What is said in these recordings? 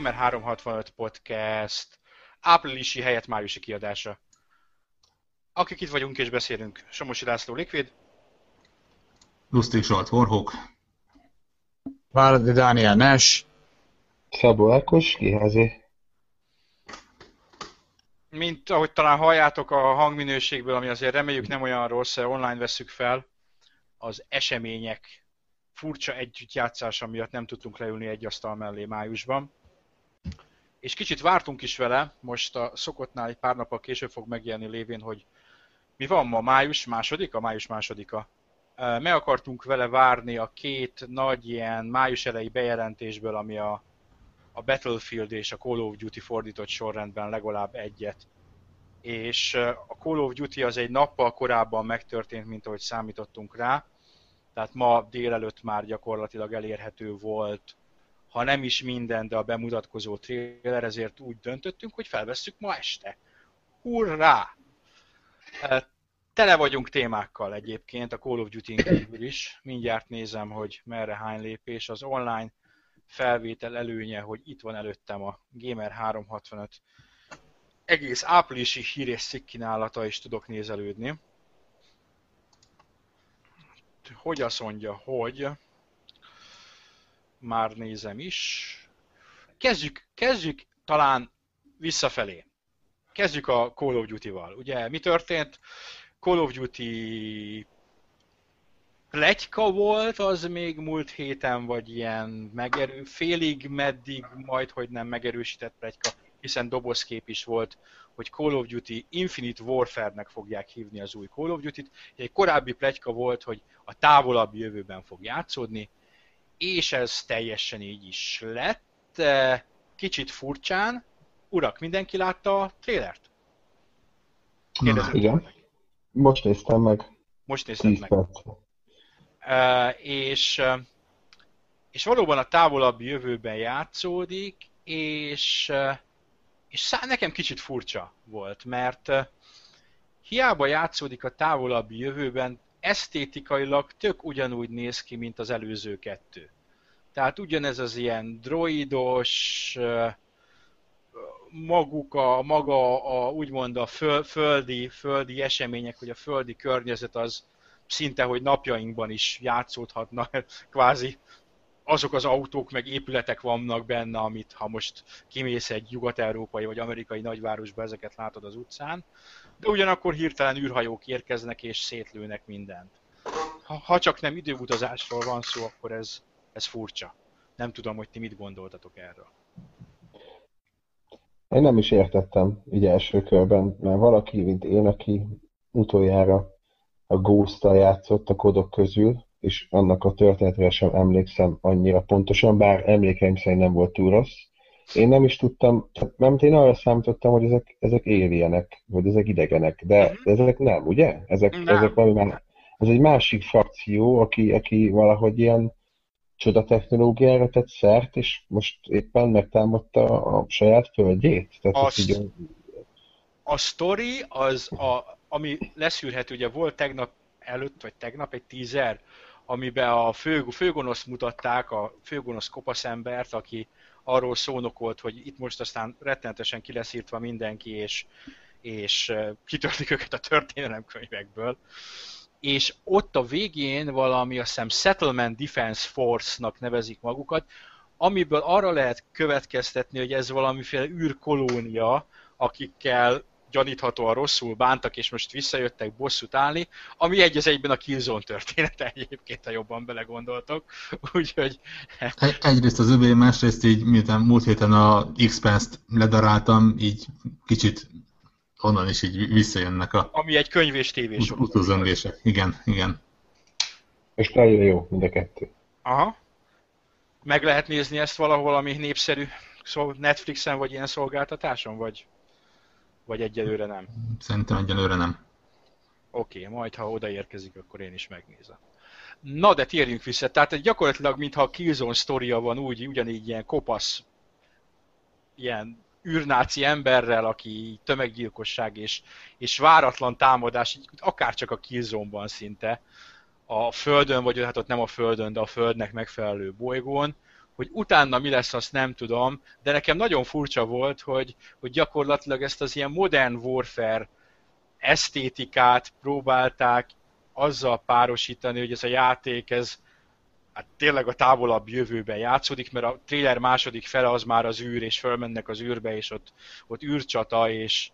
Gamer 365 Podcast áprilisi helyett májusi kiadása. Akik itt vagyunk és beszélünk, Somosi László Liquid. Lustig Zsolt Warhawk. Váradi Dániel Nash. Szabó Ákos, kiházi. Mint ahogy talán halljátok a hangminőségből, ami azért reméljük nem olyan rossz, online veszük fel, az események furcsa együttjátszása miatt nem tudtunk leülni egy asztal mellé májusban. És kicsit vártunk is vele, most a szokottnál egy pár nappal később fog megjelenni lévén, hogy mi van ma, május másodika? Május másodika. Meg akartunk vele várni a két nagy ilyen május elejé bejelentésből, ami a, a Battlefield és a Call of Duty fordított sorrendben legalább egyet. És a Call of Duty az egy nappal korábban megtörtént, mint ahogy számítottunk rá, tehát ma délelőtt már gyakorlatilag elérhető volt, ha nem is minden, de a bemutatkozó trailer, ezért úgy döntöttünk, hogy felvesszük ma este. Hurrá! Tele vagyunk témákkal egyébként, a Call of Duty kívül is. Mindjárt nézem, hogy merre hány lépés. Az online felvétel előnye, hogy itt van előttem a Gamer 365 egész áprilisi hír és szikkínálata is tudok nézelődni hogy azt mondja, hogy már nézem is. Kezdjük, kezdjük talán visszafelé. Kezdjük a Call of Duty-val. Ugye mi történt? Call of Duty plegyka volt, az még múlt héten, vagy ilyen megerő, félig, meddig, majd, hogy nem megerősített plegyka, hiszen dobozkép is volt hogy Call of Duty Infinite Warfare-nek fogják hívni az új Call of Duty-t. Egy korábbi plegyka volt, hogy a távolabbi jövőben fog játszódni, és ez teljesen így is lett. Kicsit furcsán. Urak, mindenki látta a trélert? Kérdezem. Igen. Most néztem meg. Most néztem meg. Uh, és, uh, és valóban a távolabbi jövőben játszódik, és uh, és szá- nekem kicsit furcsa volt, mert hiába játszódik a távolabbi jövőben, esztétikailag tök ugyanúgy néz ki, mint az előző kettő. Tehát ugyanez az ilyen droidos, maguk a, maga a, úgymond a föl, földi, földi események, hogy a földi környezet az szinte, hogy napjainkban is játszódhatnak, kvázi azok az autók meg épületek vannak benne, amit ha most kimész egy nyugat-európai vagy amerikai nagyvárosba, ezeket látod az utcán, de ugyanakkor hirtelen űrhajók érkeznek és szétlőnek mindent. Ha, ha csak nem időutazásról van szó, akkor ez, ez furcsa. Nem tudom, hogy ti mit gondoltatok erről. Én nem is értettem így első körben, mert valaki, mint én, aki utoljára a ghost játszott a kodok közül, és annak a történetre sem emlékszem annyira pontosan, bár emlékeim szerint nem volt túl rossz. Én nem is tudtam, mert én arra számítottam, hogy ezek, ezek alienek, vagy ezek idegenek, de, mhm. ezek nem, ugye? Ezek, nem. ezek valami már, ez egy másik frakció, aki, aki valahogy ilyen csoda technológiára tett szert, és most éppen megtámadta a saját földjét. Tehát a, így... a story, az, a, ami leszűrhető, ugye volt tegnap előtt, vagy tegnap egy teaser, amiben a fő, főgonosz mutatták, a főgonosz kopaszembert, aki arról szónokolt, hogy itt most aztán rettenetesen ki lesz írtva mindenki, és, és kitörtik őket a történelemkönyvekből. És ott a végén valami, azt hiszem Settlement Defense Force-nak nevezik magukat, amiből arra lehet következtetni, hogy ez valamiféle űrkolónia, akikkel gyaníthatóan rosszul bántak, és most visszajöttek bosszút állni, ami egy az egyben a Killzone története egyébként, ha jobban belegondoltok. Úgyhogy... Egy, egyrészt az övé, másrészt így, miután múlt héten a X-Pens-t ledaráltam, így kicsit onnan is így visszajönnek a... Ami egy könyv és tévés. Ut- utazöngések. Igen, igen. És nagyon jó, mind a kettő. Aha. Meg lehet nézni ezt valahol, ami népszerű Netflixen, vagy ilyen szolgáltatáson, vagy vagy egyelőre nem? Szerintem egyelőre nem. Oké, okay, majd ha odaérkezik, akkor én is megnézem. Na, de térjünk vissza. Tehát gyakorlatilag, mintha a Killzone sztoria van úgy, ugyanígy ilyen kopasz, ilyen űrnáci emberrel, aki tömeggyilkosság és, és váratlan támadás, akár csak a Killzone-ban szinte, a Földön, vagy hát ott nem a Földön, de a Földnek megfelelő bolygón, hogy utána mi lesz, azt nem tudom, de nekem nagyon furcsa volt, hogy, hogy gyakorlatilag ezt az ilyen modern warfare esztétikát próbálták azzal párosítani, hogy ez a játék, ez hát tényleg a távolabb jövőben játszódik, mert a trailer második fele az már az űr, és fölmennek az űrbe, és ott, ott űrcsata, és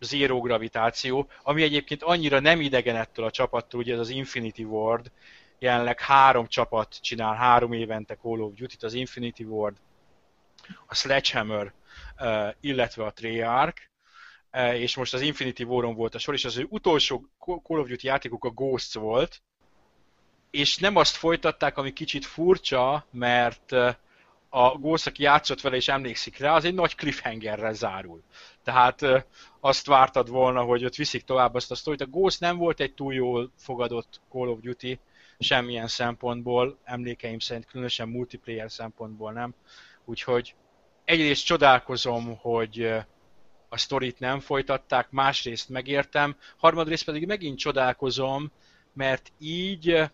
zéró gravitáció, ami egyébként annyira nem idegen ettől a csapattól, ugye ez az Infinity Ward, jelenleg három csapat csinál három évente Call of Duty-t, az Infinity Ward, a Sledgehammer, illetve a Treyarch, és most az Infinity Waron volt a sor, és az ő utolsó Call of Duty játékuk a Ghosts volt, és nem azt folytatták, ami kicsit furcsa, mert a Ghost, aki játszott vele és emlékszik rá, az egy nagy cliffhangerrel zárul. Tehát azt vártad volna, hogy ott viszik tovább azt a sztorit. A Ghost nem volt egy túl jól fogadott Call of Duty, semmilyen szempontból, emlékeim szerint, különösen multiplayer szempontból nem. Úgyhogy egyrészt csodálkozom, hogy a sztorit nem folytatták, másrészt megértem, harmadrészt pedig megint csodálkozom, mert így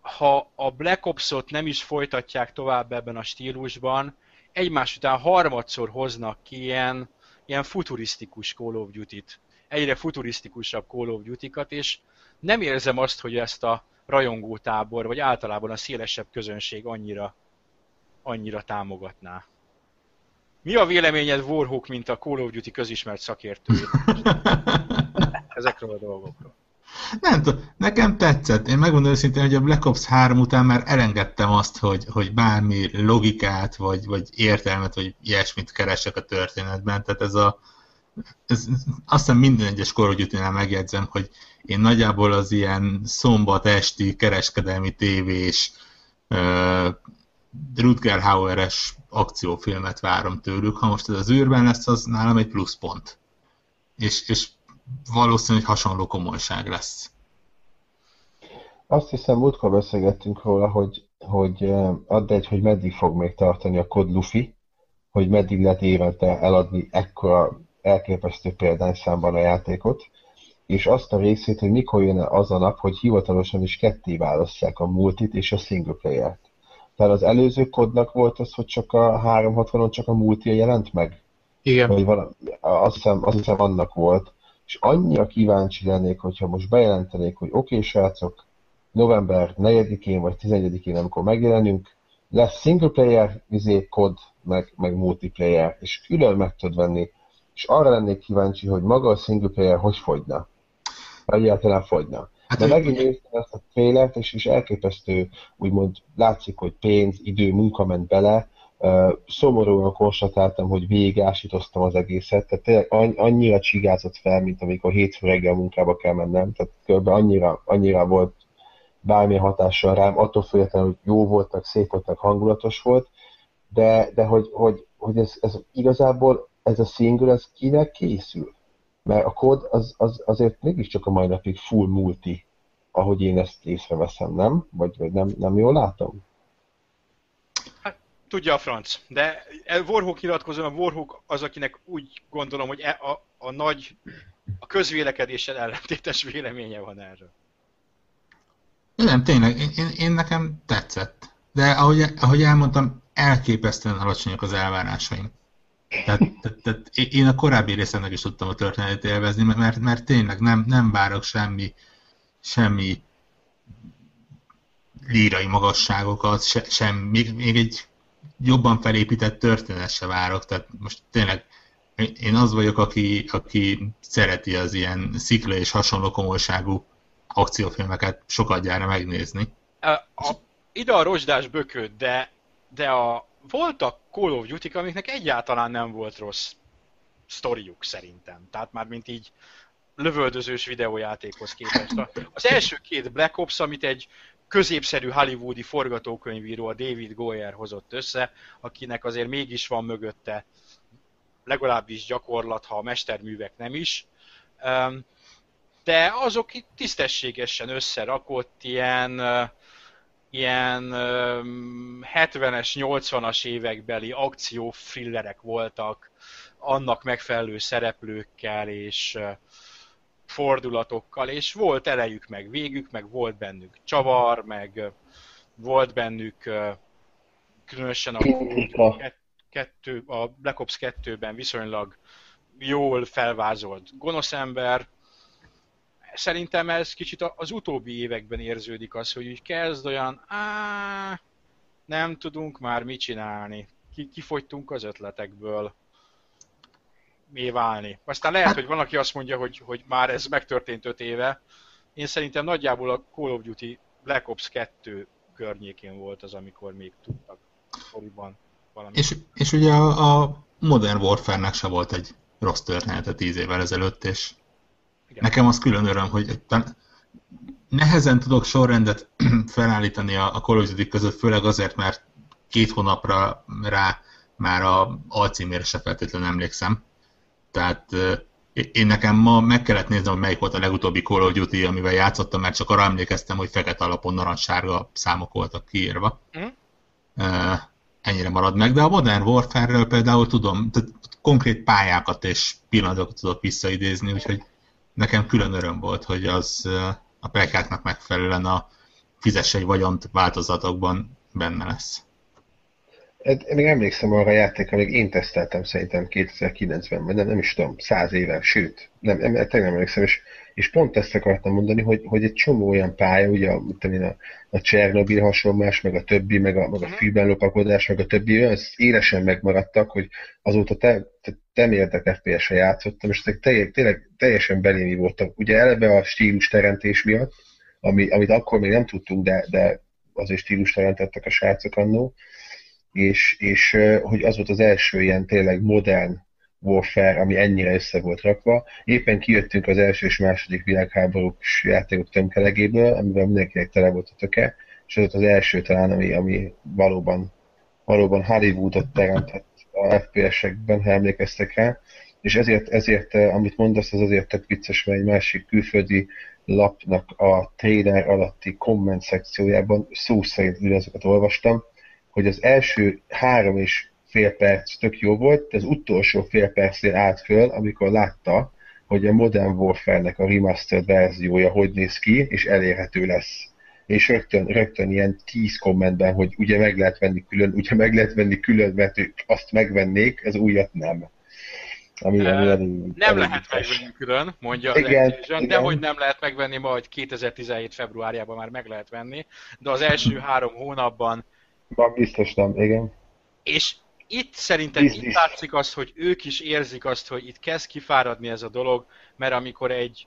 ha a Black Ops-ot nem is folytatják tovább ebben a stílusban, egymás után harmadszor hoznak ki ilyen, ilyen futurisztikus Call of Duty-t. Egyre futurisztikusabb Call of Duty-kat, és nem érzem azt, hogy ezt a rajongótábor, vagy általában a szélesebb közönség annyira, annyira támogatná. Mi a véleményed Warhawk, mint a Call of Duty közismert szakértője? Ezekről a dolgokról. Nem tudom, nekem tetszett. Én megmondom őszintén, hogy a Black Ops 3 után már elengedtem azt, hogy, hogy bármi logikát, vagy, vagy értelmet, vagy ilyesmit keresek a történetben. Tehát ez a, ez, azt hiszem minden egyes korúgyutinál megjegyzem, hogy én nagyjából az ilyen szombat esti kereskedelmi tévés uh, Rutger Hauer-es akciófilmet várom tőlük. Ha most ez az űrben lesz, az nálam egy pluszpont. És, és valószínű, hogy hasonló komolyság lesz. Azt hiszem, múltkor beszélgettünk róla, hogy, hogy add egy, hogy meddig fog még tartani a kod Luffy, hogy meddig lehet évente eladni ekkora elképesztő példányszámban a játékot, és azt a részét, hogy mikor jön az a nap, hogy hivatalosan is ketté választják a multit és a single player-t. Tehát az előző kodnak volt az, hogy csak a 360-on csak a multi jelent meg? Igen. Vagy valami, azt, hiszem, azt hiszem annak volt és annyira kíváncsi lennék, hogyha most bejelentenék, hogy oké, okay, srácok, november 4-én vagy 11-én, amikor megjelenünk, lesz single player, vizé, kod, meg, meg multiplayer, és külön meg tudod venni, és arra lennék kíváncsi, hogy maga a single player hogy fogyna. Vagy egyáltalán fogyna. Hát De megint néztem ezt a trailert, és, és elképesztő, úgymond látszik, hogy pénz, idő, munka ment bele, szomorúan konstatáltam, hogy végigásítoztam az egészet, tehát tényleg annyira csigázott fel, mint amikor hétfő reggel munkába kell mennem, tehát kb. annyira, annyira volt bármilyen hatással rám, attól függetlenül, hogy jó voltak, szép voltak, hangulatos volt, de, de hogy, hogy, hogy ez, ez igazából ez a single, ez kinek készül? Mert a kód az, az azért mégiscsak a mai napig full multi, ahogy én ezt észreveszem, nem? Vagy, vagy nem, nem jól látom? Tudja a franc. De Warhawk nyilatkozó, a Warhawk az, akinek úgy gondolom, hogy e, a, a nagy, a közvélekedéssel ellentétes véleménye van erről. Nem, tényleg, én, én, én nekem tetszett. De ahogy, ahogy elmondtam, elképesztően alacsonyak az elvárásaim. Tehát, tehát, tehát én a korábbi részemnek is tudtam a történetet élvezni, mert, mert tényleg nem, nem várok semmi, semmi lírai magasságokat, se, sem, még, még egy jobban felépített történet se várok, tehát most tényleg én az vagyok, aki, aki szereti az ilyen szikla és hasonló komolyságú akciófilmeket sokat gyára megnézni. A, a, ide a rozsdás bököd, de, de a, voltak Call of Duty, amiknek egyáltalán nem volt rossz sztoriuk szerintem. Tehát már mint így lövöldözős videójátékhoz képest. Az első két Black Ops, amit egy középszerű hollywoodi forgatókönyvíró, a David Goyer hozott össze, akinek azért mégis van mögötte legalábbis gyakorlat, ha a mesterművek nem is. De azok itt tisztességesen összerakott ilyen, ilyen 70-es, 80-as évekbeli akciófrillerek voltak, annak megfelelő szereplőkkel, és fordulatokkal, és volt elejük, meg végük, meg volt bennük csavar, meg volt bennük különösen a, kettő, a Black Ops 2-ben viszonylag jól felvázolt gonosz ember. Szerintem ez kicsit az utóbbi években érződik az, hogy úgy kezd olyan, á, nem tudunk már mit csinálni. Ki, kifogytunk az ötletekből mi válni. Aztán lehet, Hát- hogy van, aki azt mondja, hogy, hogy már ez megtörtént öt éve. Én szerintem nagyjából a Call of Duty Black Ops 2 környékén volt az, amikor még tudtak szoriban valami. És, és ugye a, a Modern Warfare-nek se volt egy rossz története tíz évvel ezelőtt, és Igen. nekem az külön öröm, hogy nehezen tudok sorrendet felállítani a, a Call között, főleg azért, mert két hónapra rá már a alcímére se feltétlenül emlékszem. Tehát én nekem ma meg kellett néznem, hogy melyik volt a legutóbbi Call of Duty, amivel játszottam, mert csak arra emlékeztem, hogy fekete alapon narancssárga számok voltak kiírva. Ö, ennyire marad meg, de a Modern Warfare-ről például tudom, tehát konkrét pályákat és pillanatokat tudok visszaidézni, úgyhogy nekem külön öröm volt, hogy az a prekáknak megfelelően a fizess egy vagyont változatokban benne lesz. Hát még emlékszem arra a játékra, még én teszteltem szerintem 2009-ben, vagy nem, nem is tudom, száz éve, sőt, nem, nem, nem emlékszem, és, és pont ezt akartam mondani, hogy, hogy egy csomó olyan pálya, ugye én, a, a Csernobyl hasonlás, meg a többi, meg a, meg a fűben lopakodás, meg a többi, olyan élesen megmaradtak, hogy azóta te, te, nem érdek FPS-re játszottam, és ezek tényleg, tényleg teljesen belémi voltak. Ugye eleve a stílus teremtés miatt, ami, amit akkor még nem tudtunk, de, de azért stílus teremtettek a srácok annó, és, és hogy az volt az első ilyen tényleg modern Warfare, ami ennyire össze volt rakva. Éppen kijöttünk az első és második világháborús játékok tömkelegéből, amivel mindenkinek tele volt a töke, és ez volt az első talán, ami, ami valóban, valóban Hollywoodot teremtett a FPS-ekben, ha emlékeztek rá. És ezért, ezért, eh, amit mondasz, az azért tök vicces, mert egy másik külföldi lapnak a trailer alatti komment szekciójában szó szerint ugyanazokat olvastam, hogy az első három és fél perc tök jó volt, de az utolsó fél percnél állt föl, amikor látta, hogy a Modern Warfare-nek a remastered verziója hogy néz ki, és elérhető lesz. És rögtön, rögtön ilyen 10 kommentben, hogy ugye meg lehet venni külön, ugye meg lehet venni külön, mert ők azt megvennék, az újat nem. Ami, ami elég, Nem elég lehet vicces. megvenni külön, mondja az Igen, Activision, igen. de hogy nem lehet megvenni ma, hogy 2017 februárjában már meg lehet venni, de az első három hónapban, Ma biztos nem, igen. és itt szerintem Biztos. itt látszik azt, hogy ők is érzik azt, hogy itt kezd kifáradni ez a dolog, mert amikor egy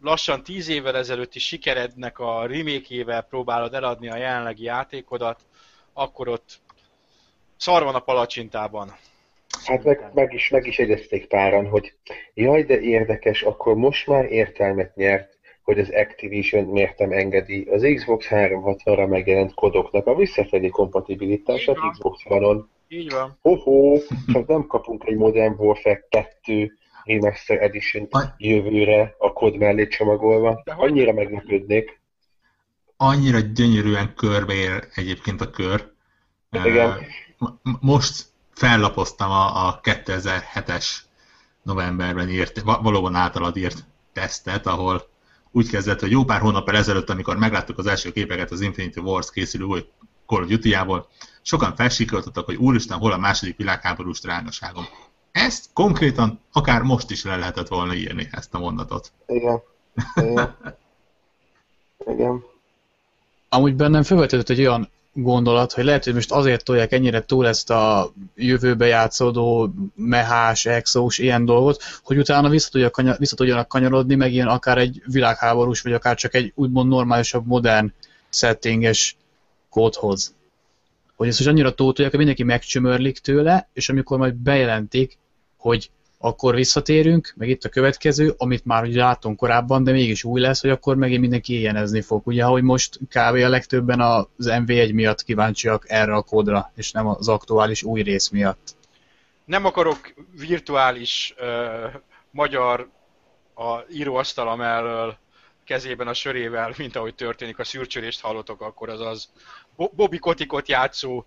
lassan 10 évvel ezelőtti sikerednek a remake próbálod eladni a jelenlegi játékodat, akkor ott szar van a palacsintában. Hát meg, meg, is, meg is egyezték páran, hogy jaj, de érdekes, akkor most már értelmet nyert, hogy az Activision miért nem engedi az Xbox 360-ra megjelent kodoknak a visszafelé kompatibilitását. Xbox One-on. Így van. Ho-ho, csak nem kapunk egy Modern Warfare 2 Remaster Edition jövőre a kod mellé csomagolva. Annyira meglepődnék. Annyira gyönyörűen körbeér egyébként a kör. Igen. Ö, m- Most fellapoztam a, a 2007-es novemberben írt, va- valóban általad írt tesztet, ahol úgy kezdett, hogy jó pár hónappal ezelőtt, amikor megláttuk az első képeket az Infinity Wars készülő új Call of Duty-jából, sokan felsikoltottak, hogy úristen, hol a második világháborús drágaságom. Ezt konkrétan akár most is le lehetett volna írni, ezt a mondatot. Igen. Igen. Igen. Amúgy bennem felvetődött egy olyan gondolat, hogy lehet, hogy most azért tolják ennyire túl ezt a jövőbe játszódó mehás, exós, ilyen dolgot, hogy utána vissza, tudja kanya, vissza tudjanak kanyarodni, meg ilyen akár egy világháborús, vagy akár csak egy úgymond normálisabb, modern settinges kódhoz. Hogy ezt most annyira túltolják, hogy mindenki megcsömörlik tőle, és amikor majd bejelentik, hogy akkor visszatérünk, meg itt a következő, amit már ugye láttunk korábban, de mégis új lesz, hogy akkor megint mindenki éjjenezni fog. Ugye, hogy most kb. a legtöbben az MV1 miatt kíváncsiak erre a kódra, és nem az aktuális új rész miatt. Nem akarok virtuális uh, magyar a íróasztala mellől kezében a sörével, mint ahogy történik, a szürcsörést hallotok, akkor az az Bobby Kotikot játszó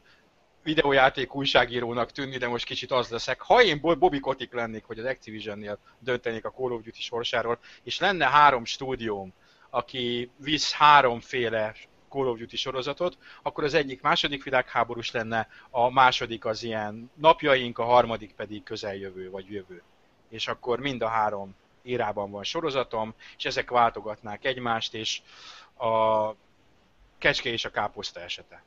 videójáték újságírónak tűnni, de most kicsit az leszek. Ha én Bo- Bobby Kotik lennék, hogy az Activision-nél döntenék a Call of Duty sorsáról, és lenne három stúdióm, aki visz háromféle Call of Duty sorozatot, akkor az egyik második világháborús lenne, a második az ilyen napjaink, a harmadik pedig közeljövő vagy jövő. És akkor mind a három írában van sorozatom, és ezek váltogatnák egymást, és a kecske és a káposzta esete.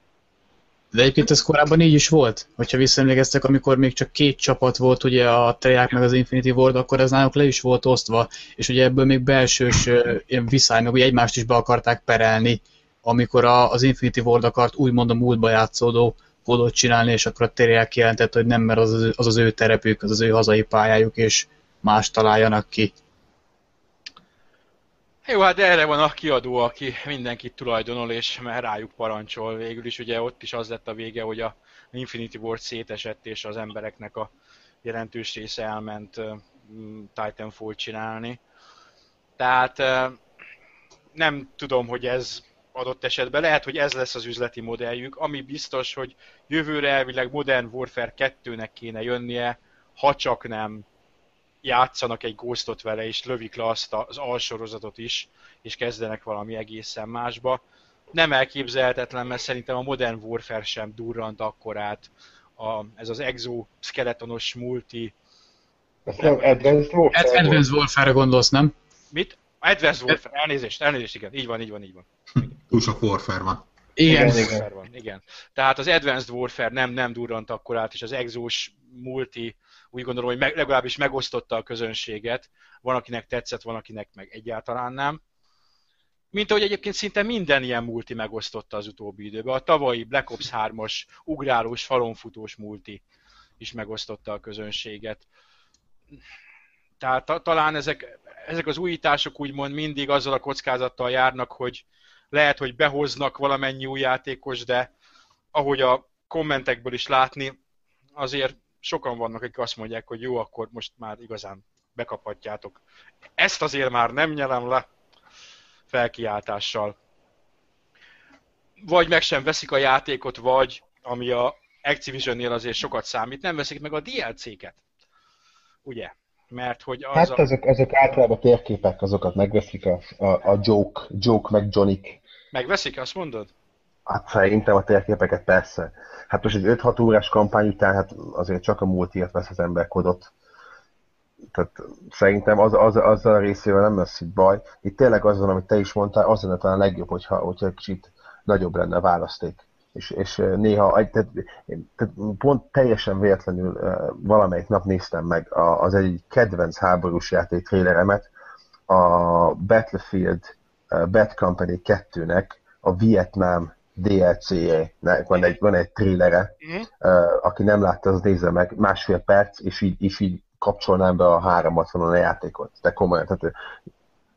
De egyébként ez korábban így is volt, hogyha visszaemlékeztek, amikor még csak két csapat volt, ugye a Treyarch meg az Infinity Ward, akkor ez náluk le is volt osztva, és ugye ebből még belsős ilyen viszály, meg ugye egymást is be akarták perelni, amikor a, az Infinity Ward akart úgymond a múltba játszódó kódot csinálni, és akkor a Treyarch kijelentett, hogy nem, mert az, az az ő terepük, az az ő hazai pályájuk, és más találjanak ki. Jó, hát erre van a kiadó, aki mindenkit tulajdonol, és már rájuk parancsol. Végül is ugye ott is az lett a vége, hogy a Infinity Ward szétesett, és az embereknek a jelentős része elment Titanfall csinálni. Tehát nem tudom, hogy ez adott esetben. Lehet, hogy ez lesz az üzleti modelljük, ami biztos, hogy jövőre elvileg Modern Warfare 2-nek kéne jönnie, ha csak nem játszanak egy ghostot vele, és lövik le azt az alsorozatot is, és kezdenek valami egészen másba. Nem elképzelhetetlen, mert szerintem a Modern Warfare sem durrant akkorát. A, ez az exoskeletonos multi... Ezt nem Advanced Warfare Advanced Warfare-re gondolsz, nem? Mit? Advanced Warfare, elnézést, elnézést, igen, így van, így van, így van. Túl sok Warfare van. Igen. Igen, Warfare van, igen. Tehát az Advanced Warfare nem, nem durrant akkorát, és az exos multi úgy gondolom, hogy meg, legalábbis megosztotta a közönséget. Van, akinek tetszett, van, akinek meg egyáltalán nem. Mint ahogy egyébként szinte minden ilyen multi megosztotta az utóbbi időben. A tavalyi Black Ops 3-as ugrálós, falonfutós multi is megosztotta a közönséget. Tehát ta, talán ezek, ezek az újítások úgymond mindig azzal a kockázattal járnak, hogy lehet, hogy behoznak valamennyi új játékos, de ahogy a kommentekből is látni, azért sokan vannak, akik azt mondják, hogy jó, akkor most már igazán bekaphatjátok. Ezt azért már nem nyelem le felkiáltással. Vagy meg sem veszik a játékot, vagy, ami a Activision-nél azért sokat számít, nem veszik meg a DLC-ket. Ugye? Mert hogy az Hát a... ezek, ezek általában térképek, azokat megveszik a, a, a joke, joke meg Johnny. Megveszik, azt mondod? Hát szerintem a térképeket persze. Hát most egy 5-6 órás kampány után hát azért csak a multiért vesz az ember kodot. Tehát szerintem az, az, azzal a részével nem lesz itt baj. Itt tényleg az van, amit te is mondtál, az lenne talán legjobb, hogyha, hogyha egy kicsit nagyobb lenne a választék. És, és néha, tehát, tehát pont teljesen véletlenül valamelyik nap néztem meg az egy kedvenc háborús játék traileremet, a Battlefield Bad Company 2-nek a Vietnám DLC-nek van egy, van egy trailere, Mhm. uh, aki nem látta, az nézze meg, másfél perc, és így, és így kapcsolnám be a 360-on a játékot. De komolyan, tehát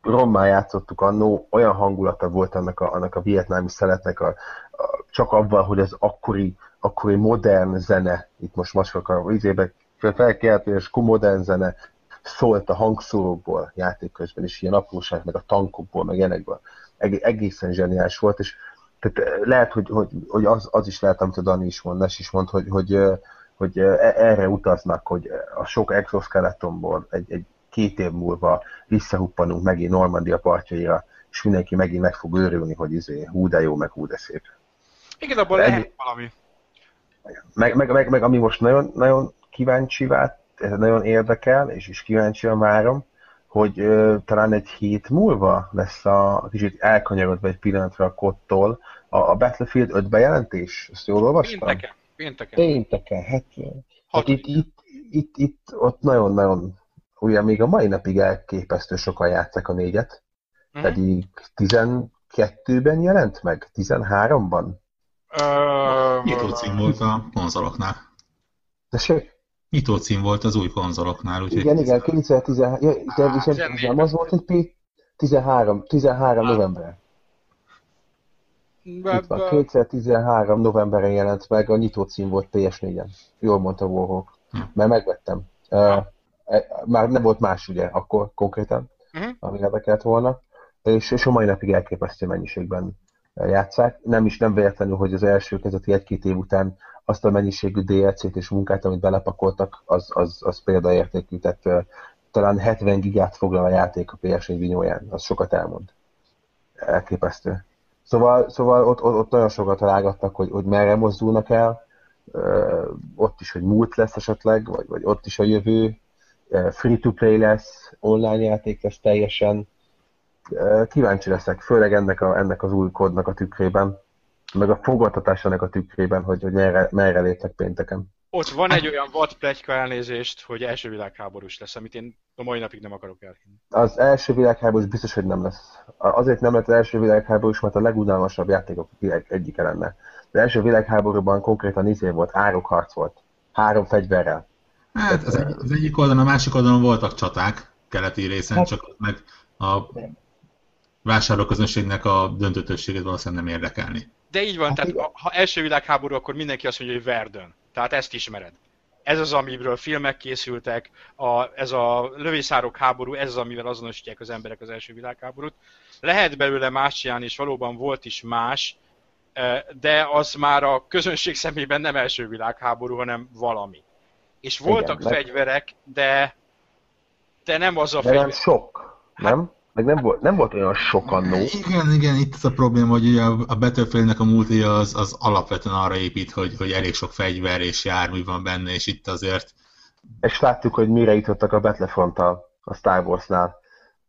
rommá játszottuk annó, olyan hangulata volt annak a, annak a vietnámi szeletnek, a, a, csak abban, hogy az akkori, akkori modern zene, itt most macskak a izébe felkeltő, és modern zene szólt a hangszórókból játék közben, és ilyen apróság, meg a tankokból, meg ilyenekből. Eg- egészen zseniális volt, és tehát eh, lehet, hogy, hogy, hogy az, az is lehet, amit a Dani is mond, Nes is mond, hogy, hogy, eh, hogy eh, erre utaznak, hogy a sok exoskeletonból egy, egy két év múlva visszahuppanunk megint Normandia partjaira, és mindenki megint meg fog őrülni, hogy izé, hú de jó, meg hú de szép. Igen, abban De lehet valami. Meg, meg, meg, meg ami most nagyon, nagyon kíváncsi vált, ez nagyon érdekel, és is kíváncsian várom, hogy ö, talán egy hét múlva lesz a kicsit elkanyarodva egy pillanatra a kottól a, a Battlefield 5 bejelentés. Ezt jól olvastam? Pénteken. Pénteken. Pénteken, hát, hát itt, itt, itt, itt, ott nagyon-nagyon, ugye még a mai napig elképesztő sokan játszák a négyet, Mhm. pedig 12-ben jelent meg? 13-ban? Ö, Nyitó cím volt a konzoloknál. Tessék? Nyitó cím volt az új konzoloknál, úgyhogy Igen, igen, 2013, ja, de viszont 14. nem az volt, hogy P 13, 13 Á. november. be- Itt van, be- 2013 novemberen jelent meg, a nyitó cím volt PS4-en. Jól mondta Warhawk. Hm. Mert megvettem. Uh, már nem volt más ugye akkor konkrétan, Mhm. ami érdekelt volna. És, és a mai napig elképesztő mennyiségben játszák. Nem is nem véletlenül, hogy az első kezdeti egy-két év után azt a mennyiségű DLC-t és munkát, amit belepakoltak, az, az, az példaértékű. Tehát uh, talán 70 gigát foglal a játék a PS4 vinyóján. Az sokat elmond. Elképesztő. Szóval, szóval ott, ott, ott nagyon sokat találgattak, hogy, hogy merre mozdulnak el, ott is, hogy múlt lesz esetleg, vagy, vagy ott is a jövő, free-to-play lesz, online játék lesz teljesen. Kíváncsi leszek, főleg ennek, a, ennek az új kódnak a tükrében, meg a fogadtatásának a tükrében, hogy, hogy merre, merre léptek pénteken. Ott van egy olyan vad plegyka elnézést, hogy első világháborús lesz, amit én a mai napig nem akarok elhinni. Az első világháborús biztos, hogy nem lesz. Azért nem lett az első világháborús, mert a legunalmasabb játékok egyike lenne. Az első világháborúban konkrétan izé volt, árokharc volt. Három fegyverrel. Hát az, egy, az egyik oldalon, a másik oldalon voltak csaták keleti részen, hát, csak meg a vásárlóközönségnek a döntötösségét valószínűleg nem érdekelni. De így van, hát tehát ha első világháború, akkor mindenki azt mondja, hogy Verdön. Tehát ezt ismered. Ez az, amiről filmek készültek, a, ez a lövészárok háború, ez az, amivel azonosítják az emberek az első világháborút. Lehet belőle más csinálni, és valóban volt is más, de az már a közönség szemében nem első világháború, hanem valami. És voltak Igen, fegyverek, de, de nem az a de fegyver. nem sok, hát, nem? Meg nem volt, nem volt olyan sok annó. Igen, igen, itt az a probléma, hogy ugye a Battlefieldnek a multija az, az alapvetően arra épít, hogy, hogy elég sok fegyver és jármű van benne, és itt azért... És láttuk, hogy mire jutottak a battlefront a Star Wars-nál.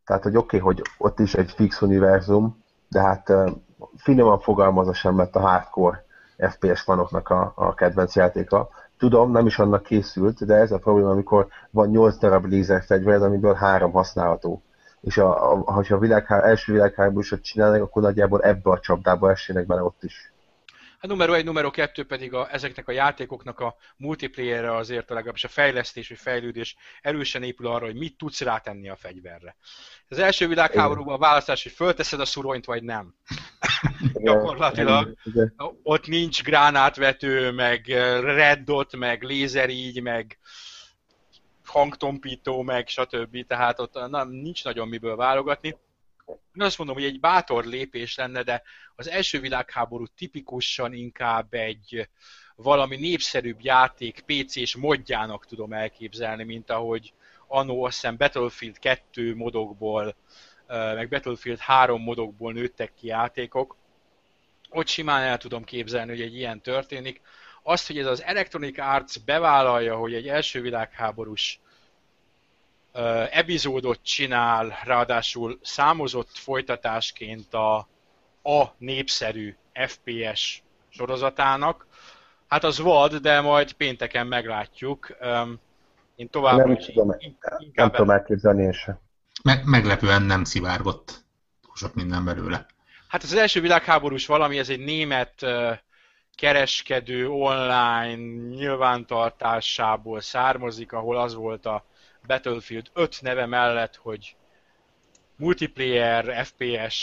Tehát, hogy oké, okay, hogy ott is egy fix univerzum, de hát uh, finoman fogalmazva sem lett a hardcore FPS fanoknak a, a kedvenc játéka. Tudom, nem is annak készült, de ez a probléma, amikor van 8 darab lézer fegyver, amiből három használható és a, a, ha a világhá, első világháborúsat csinálnak, akkor nagyjából ebbe a csapdába essenek bele ott is. A numero egy, numero kettő pedig a, ezeknek a játékoknak a multiplayerre azért a legalábbis a fejlesztés vagy fejlődés erősen épül arra, hogy mit tudsz rátenni a fegyverre. Az első világháborúban a választás, hogy fölteszed a szuronyt, vagy nem. Gyakorlatilag ott nincs gránátvető, meg red dot, meg lézerígy, meg hangtompító, meg stb. Tehát ott nem, nincs nagyon miből válogatni. Én azt mondom, hogy egy bátor lépés lenne, de az első világháború tipikusan inkább egy valami népszerűbb játék PC-s modjának tudom elképzelni, mint ahogy annó azt hiszem Battlefield 2 modokból, meg Battlefield 3 modokból nőttek ki játékok. Ott simán el tudom képzelni, hogy egy ilyen történik azt, hogy ez az Electronic Arts bevállalja, hogy egy első világháborús epizódot csinál, ráadásul számozott folytatásként a, a népszerű FPS sorozatának, hát az vad, de majd pénteken meglátjuk. Én tovább nem tudom, inkább nem tudom elképzelni én sem. Me- meglepően nem szivárgott túl sok minden belőle. Hát az első világháborús valami, ez egy német kereskedő online nyilvántartásából származik, ahol az volt a Battlefield 5 neve mellett, hogy multiplayer, FPS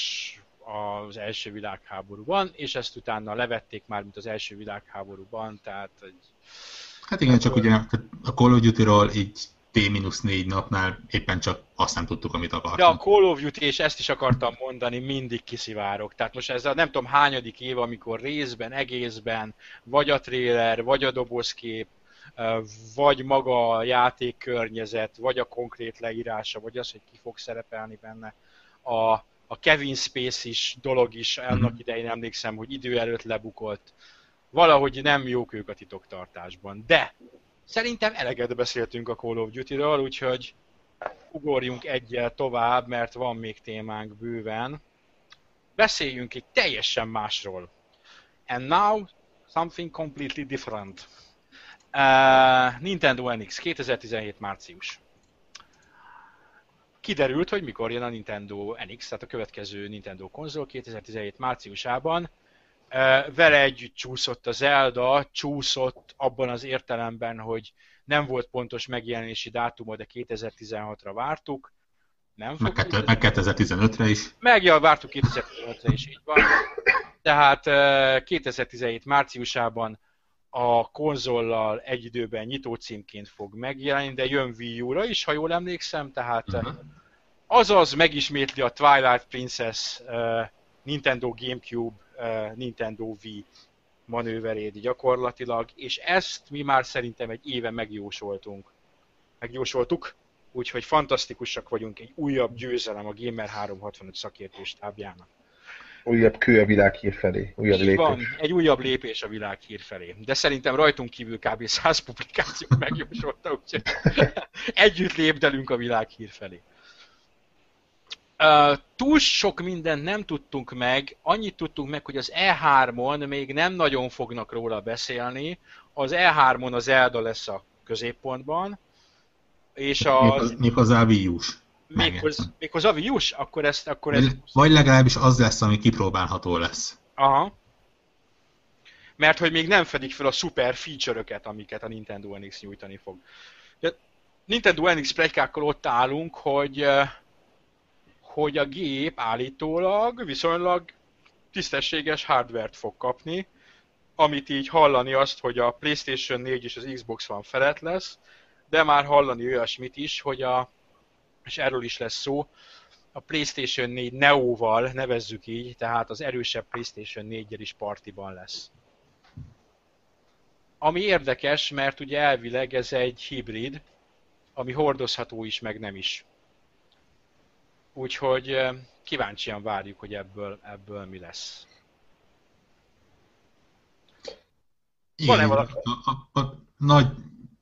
az első világháborúban, és ezt utána levették már, mint az első világháborúban, tehát egy... Hát igen, csak ugye a Call of Duty-ról így T-4 napnál éppen csak azt nem tudtuk, amit akartunk. De a Call of Duty, és ezt is akartam mondani, mindig kiszivárok. Tehát most ez a nem tudom hányadik év, amikor részben, egészben, vagy a trailer, vagy a dobozkép, vagy maga a játékkörnyezet, vagy a konkrét leírása, vagy az, hogy ki fog szerepelni benne. A, a Kevin Space is dolog is, annak mhm. idején emlékszem, hogy idő előtt lebukott. Valahogy nem jók ők a titoktartásban. De Szerintem eleget beszéltünk a Call of Duty-ről, úgyhogy ugorjunk egyel tovább, mert van még témánk bőven. Beszéljünk egy teljesen másról. And now, something completely different. Uh, Nintendo NX 2017 március. Kiderült, hogy mikor jön a Nintendo NX, tehát a következő Nintendo konzol 2017 márciusában. Vele együtt csúszott a Zelda, csúszott abban az értelemben, hogy nem volt pontos megjelenési dátuma, de 2016-ra vártuk. Nem meg, fog meg 2015-re is. Meg, ja, vártuk 2015-re is, így van. Tehát 2017 márciusában a konzollal egy időben nyitócímként fog megjelenni, de jön Wii U-ra is, ha jól emlékszem, tehát uh-huh. azaz megismétli a Twilight Princess Nintendo Gamecube Nintendo Wii manőverét gyakorlatilag, és ezt mi már szerintem egy éve megjósoltunk. Megjósoltuk, úgyhogy fantasztikusak vagyunk, egy újabb győzelem a Gamer 365 szakértős tábjának. Újabb kő a világhír felé, újabb Így lépés. van, egy újabb lépés a világhír felé. De szerintem rajtunk kívül kb. 100 publikációt megjósolta, úgyhogy együtt lépdelünk a világhír felé. Uh, túl sok mindent nem tudtunk meg, annyit tudtunk meg, hogy az E3-on még nem nagyon fognak róla beszélni. Az E3-on az Zelda lesz a középpontban, és az... Méghozzá a Wii U-s. Méghozzá, méghozzá a Wii U-s? Akkor ezt... Akkor ezt... Vagy legalábbis az lesz, ami kipróbálható lesz. Aha. Mert hogy még nem fedik fel a szuper feature-öket, amiket a Nintendo NX nyújtani fog. A Nintendo NX plegykákkal ott állunk, hogy hogy a gép állítólag viszonylag tisztességes hardvert fog kapni, amit így hallani azt, hogy a PlayStation 4 és az Xbox One felett lesz, de már hallani olyasmit is, hogy a, és erről is lesz szó, a PlayStation 4 Neo-val nevezzük így, tehát az erősebb PlayStation 4 is partiban lesz. Ami érdekes, mert ugye elvileg ez egy hibrid, ami hordozható is, meg nem is. Úgyhogy kíváncsian várjuk, hogy ebből, ebből mi lesz. Igen, valami? a, a, a nagy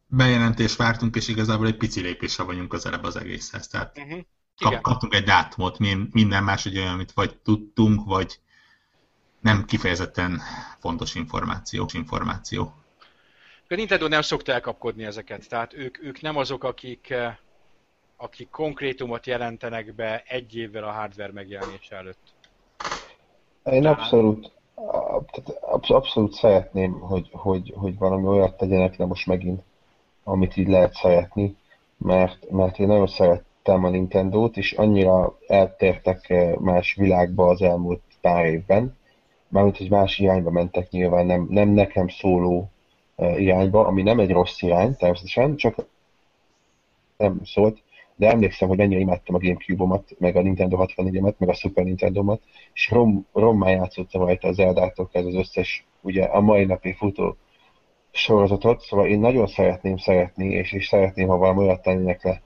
bejelentést vártunk, és igazából egy pici lépésre vagyunk közelebb az egészhez. Tehát uh-huh. kap, kaptunk egy dátumot, minden más egy olyan, amit vagy tudtunk, vagy nem kifejezetten fontos információ. információ. A Nintendo nem szokta elkapkodni ezeket, tehát ők, ők nem azok, akik akik konkrétumot jelentenek be egy évvel a hardware megjelenése előtt. Én abszolút, abszolút szeretném, hogy, hogy, hogy valami olyat tegyenek le most megint, amit így lehet szeretni, mert, mert én nagyon szerettem a Nintendo-t, és annyira eltértek eh, más világba az elmúlt pár évben, mármint, hogy más irányba mentek nyilván, nem, nem nekem szóló eh, irányba, ami nem egy rossz irány természetesen, csak nem szólt, de emlékszem, hogy mennyire imádtam a Gamecube-omat, meg a Nintendo 64-emet, meg a Super Nintendo-mat, és rom, rommá játszottam rajta az Eldától ez az összes, ugye a mai napi futó sorozatot, szóval én nagyon szeretném szeretni, és, és szeretném, ha valami olyat tennének le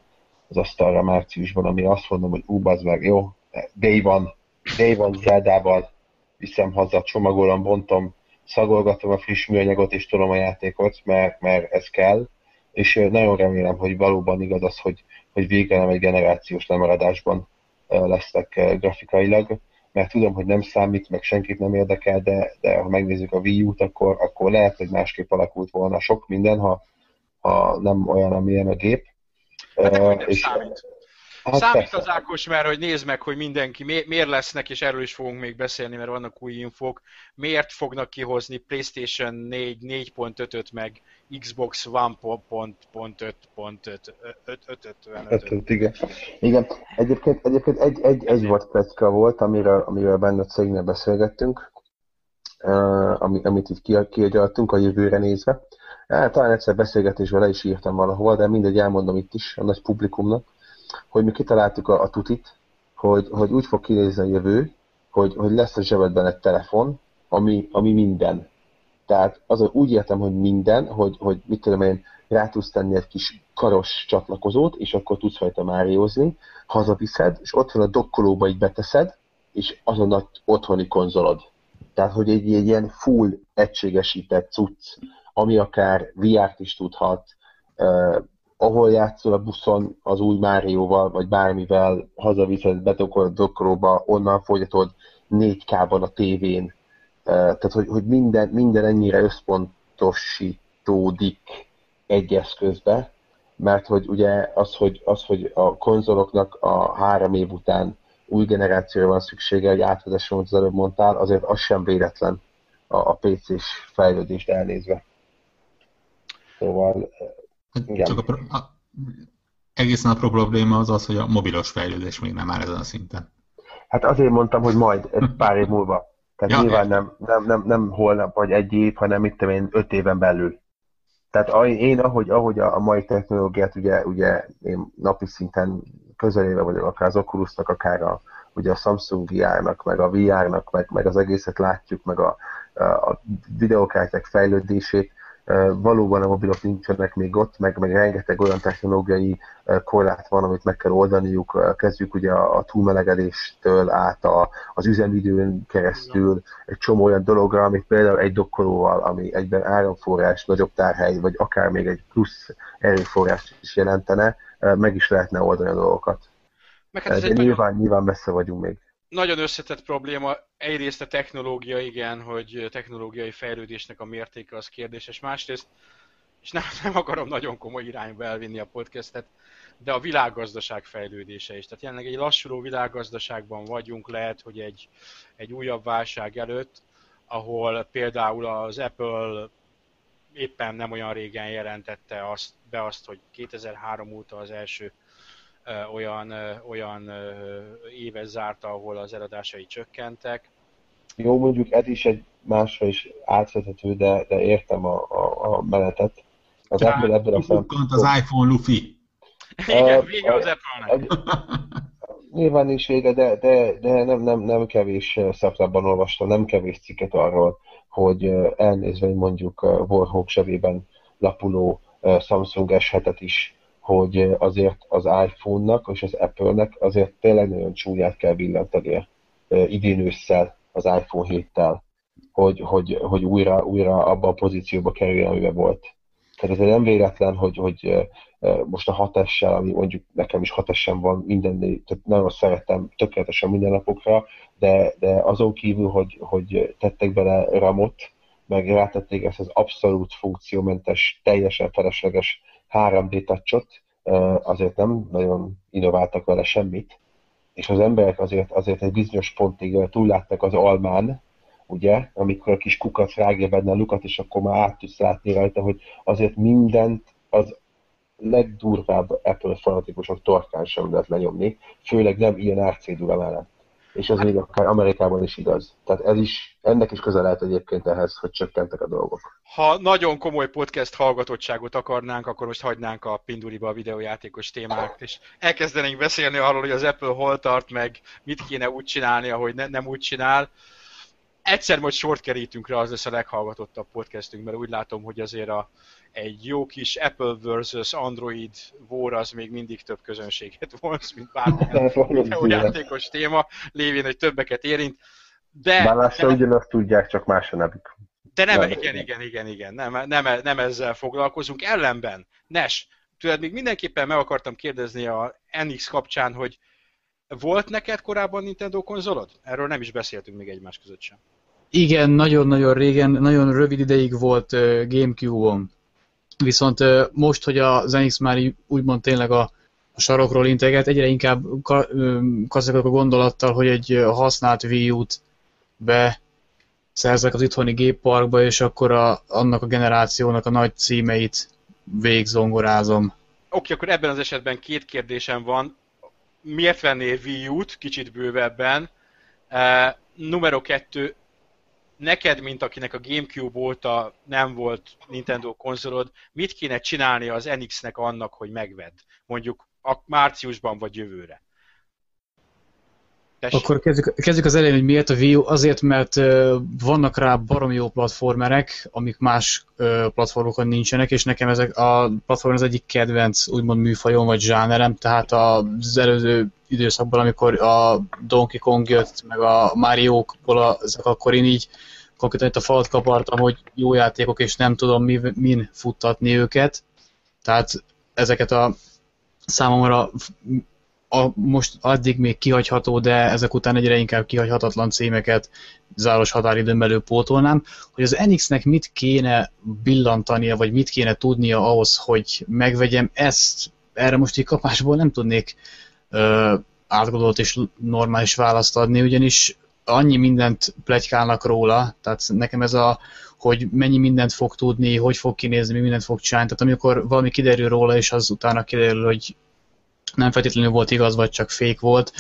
az asztalra márciusban, ami azt mondom, hogy ú, meg, jó, day van, day van Zeldával, viszem haza, csomagolom, bontom, szagolgatom a friss műanyagot, és tolom a játékot, mert, mert ez kell, és nagyon remélem, hogy valóban igaz az, hogy hogy végre nem egy generációs lemaradásban lesznek grafikailag, mert tudom, hogy nem számít, meg senkit nem érdekel, de, de ha megnézzük a Wii U-t, akkor, akkor lehet, hogy másképp alakult volna sok minden, ha, ha nem olyan, amilyen a gép. Hát, uh, és, számít. Hát Számít persze. az Ákos, mert hogy nézd meg, hogy mindenki mi, miért lesznek, és erről is fogunk még beszélni, mert vannak új infók, miért fognak kihozni PlayStation 4 4.5-öt, meg Xbox One 5.5.5 igen. Igen, egyébként, egyébként egy, egy, egy volt plecka volt, amiről, amiről benne a cégnél beszélgettünk, uh, ami, amit így kiagyaltunk a jövőre nézve. Hát, talán egyszer beszélgetésben le is írtam valahol, de mindegy, elmondom itt is a nagy publikumnak hogy mi kitaláltuk a, a tutit, hogy, hogy úgy fog kinézni a jövő, hogy, hogy lesz a zsebedben egy telefon, ami, ami minden. Tehát az, úgy értem, hogy minden, hogy, hogy mit tudom én, rá tudsz tenni egy kis karos csatlakozót, és akkor tudsz rajta máriózni, hazaviszed, és ott van a dokkolóba így beteszed, és azon a otthoni konzolod. Tehát, hogy egy, egy ilyen full egységesített cucc, ami akár VR-t is tudhat, ahol játszol a buszon az új Márióval, vagy bármivel, hazaviszed, betokol a onnan folytatod 4K-ban a tévén. Tehát, hogy, hogy minden, minden ennyire összpontosítódik egy eszközbe, mert hogy ugye az, hogy, az, hogy a konzoloknak a három év után új generációra van szüksége, hogy átvezessen, amit az előbb mondtál, azért az sem véletlen a, a PC-s fejlődést elnézve. Szóval Hát Igen. Csak a, a, egészen a probléma az az, hogy a mobilos fejlődés még nem áll ezen a szinten. Hát azért mondtam, hogy majd, egy pár év múlva. Tehát ja, nyilván nem, nem, nem, nem holnap vagy egy év, hanem itt én öt éven belül. Tehát én, ahogy, ahogy a, mai technológiát, ugye, ugye én napi szinten közelébe vagyok, akár az Oculusnak, akár a, ugye a Samsung VR-nak, meg a VR-nak, meg, meg az egészet látjuk, meg a, a videókártyák fejlődését, valóban a mobilok nincsenek még ott, meg, meg rengeteg olyan technológiai korlát van, amit meg kell oldaniuk. Kezdjük ugye a, túlmelegedéstől át a, az üzemidőn keresztül egy csomó olyan dologra, amit például egy dokkolóval, ami egyben áramforrás, nagyobb tárhely, vagy akár még egy plusz erőforrást is jelentene, meg is lehetne oldani a dolgokat. Meg hát De nyilván, nagyon... nyilván messze vagyunk még nagyon összetett probléma. Egyrészt a technológia, igen, hogy technológiai fejlődésnek a mértéke az kérdéses. Másrészt, és nem, nem akarom nagyon komoly irányba elvinni a podcastet, de a világgazdaság fejlődése is. Tehát jelenleg egy lassuló világgazdaságban vagyunk, lehet, hogy egy, egy újabb válság előtt, ahol például az Apple éppen nem olyan régen jelentette azt, be azt, hogy 2003 óta az első olyan, olyan évet zárta, ahol az eladásai csökkentek. Jó, mondjuk ez is egy másra is átvezető, de, de értem a, a, a menetet. Az Apple ebből a szempontból... az iPhone Luffy. Igen, vége az Apple-nek. Nyilván is vége, de, de, de nem, nem, nem kevés szeptemberben olvastam, nem kevés cikket arról, hogy elnézve mondjuk Warhawk zsebében lapuló Samsung S7-et is hogy azért az iPhone-nak és az Apple-nek azért tényleg nagyon csúnyát kell villantania idén ősszel az iPhone 7-tel, hogy, hogy, hogy újra, újra abba a pozícióba kerüljen, amiben volt. Tehát ez nem véletlen, hogy, hogy most a 6 ami mondjuk nekem is 6 van minden, tehát nagyon szeretem tökéletesen minden napokra, de, de azon kívül, hogy, hogy tettek bele ramot, meg rátették ezt az abszolút funkciómentes, teljesen felesleges 3D touchot, azért nem nagyon innováltak vele semmit, és az emberek azért, azért egy bizonyos pontig túlláttak az almán, ugye, amikor a kis kukac rágja benne a lukat, és akkor már át tudsz látni rajta, hogy azért mindent az legdurvább Apple fanatikusok torkán sem lehet lenyomni, főleg nem ilyen árcédula mellett és ez még akár Amerikában is igaz. Tehát ez is, ennek is közel lehet egyébként ehhez, hogy csökkentek a dolgok. Ha nagyon komoly podcast hallgatottságot akarnánk, akkor most hagynánk a Pinduriba a videójátékos témát, és elkezdenénk beszélni arról, hogy az Apple hol tart, meg mit kéne úgy csinálni, ahogy ne, nem úgy csinál. Egyszer majd sort kerítünk rá, az lesz a leghallgatottabb podcastünk, mert úgy látom, hogy azért a, egy jó kis Apple versus Android war az még mindig több közönséget vonz, mint bármilyen játékos téma, lévén, hogy többeket érint. De, lassan de, ugyanazt tudják, csak más a nevük. De nem, nem igen, igen, igen, igen, nem, nem, nem ezzel foglalkozunk. Ellenben, Nes, tudod, még mindenképpen meg akartam kérdezni a NX kapcsán, hogy volt neked korábban Nintendo konzolod? Erről nem is beszéltünk még egymás között sem. Igen, nagyon-nagyon régen, nagyon rövid ideig volt uh, Gamecube-on. Viszont most, hogy a Zenix már úgymond tényleg a, a sarokról integet, egyre inkább kazagok a gondolattal, hogy egy használt Wii U-t be szerzek az itthoni gépparkba, és akkor a, annak a generációnak a nagy címeit végzongorázom. Oké, akkor ebben az esetben két kérdésem van. Miért vennél Wii U-t, kicsit bővebben? Uh, numero kettő, neked, mint akinek a Gamecube óta nem volt Nintendo konzolod, mit kéne csinálni az NX-nek annak, hogy megvedd? Mondjuk a márciusban vagy jövőre. Tessék. Akkor kezdjük, kezdjük az elején, hogy miért a Wii U. Azért, mert uh, vannak rá baromi jó platformerek, amik más uh, platformokon nincsenek, és nekem ezek a platform az egyik kedvenc, úgymond műfajom vagy zsánerem, tehát az előző időszakban, amikor a Donkey Kong jött, meg a Mario-ból ezek akkor én így konkrétan itt a falat kapartam, hogy jó játékok, és nem tudom mi, min futtatni őket. Tehát ezeket a számomra a, most addig még kihagyható, de ezek után egyre inkább kihagyhatatlan címeket záros határidőn belül pótolnám, hogy az Enixnek mit kéne billantania, vagy mit kéne tudnia ahhoz, hogy megvegyem ezt, erre most így kapásból nem tudnék ö, átgondolt és normális választ adni, ugyanis annyi mindent plegykálnak róla, tehát nekem ez a, hogy mennyi mindent fog tudni, hogy fog kinézni, mi mindent fog csinálni, tehát amikor valami kiderül róla, és az utána kiderül, hogy nem feltétlenül volt igaz, vagy csak fék volt,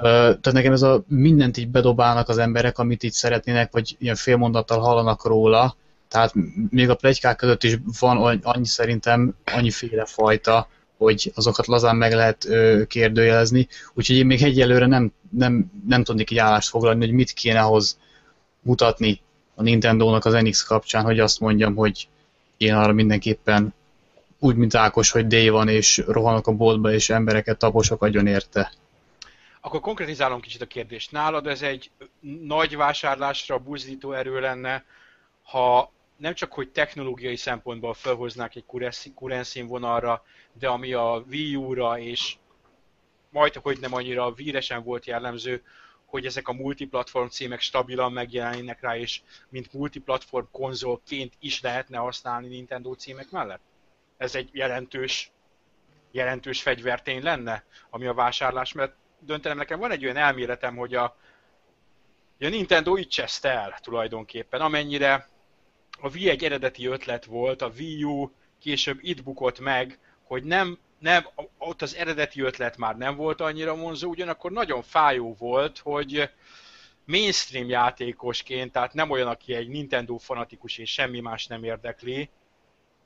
tehát nekem ez a mindent így bedobálnak az emberek, amit így szeretnének, vagy ilyen félmondattal hallanak róla, tehát még a plegykák között is van annyi szerintem, annyiféle fajta, hogy azokat lazán meg lehet ö, kérdőjelezni. Úgyhogy én még egyelőre nem, nem, nem tudnék így állást foglalni, hogy mit kéne ahhoz mutatni a Nintendo-nak az NX kapcsán, hogy azt mondjam, hogy én arra mindenképpen úgy, mint Ákos, hogy D van, és rohanok a boltba, és embereket taposok agyon érte. Akkor konkretizálom kicsit a kérdést. Nálad ez egy nagy vásárlásra buzdító erő lenne, ha nem csak, hogy technológiai szempontból felhoznák egy kurens színvonalra, de ami a Wii U-ra és majd, hogy nem annyira a Wii-re volt jellemző, hogy ezek a multiplatform címek stabilan megjelennek rá, és mint multiplatform konzolként is lehetne használni Nintendo címek mellett? Ez egy jelentős, jelentős fegyvertény lenne, ami a vásárlás, mert döntenem nekem van egy olyan elméletem, hogy a, a Nintendo így cseszte el tulajdonképpen, amennyire a Wii egy eredeti ötlet volt, a Wii U később itt bukott meg, hogy nem, nem, ott az eredeti ötlet már nem volt annyira vonzó, ugyanakkor nagyon fájó volt, hogy mainstream játékosként, tehát nem olyan, aki egy Nintendo fanatikus és semmi más nem érdekli,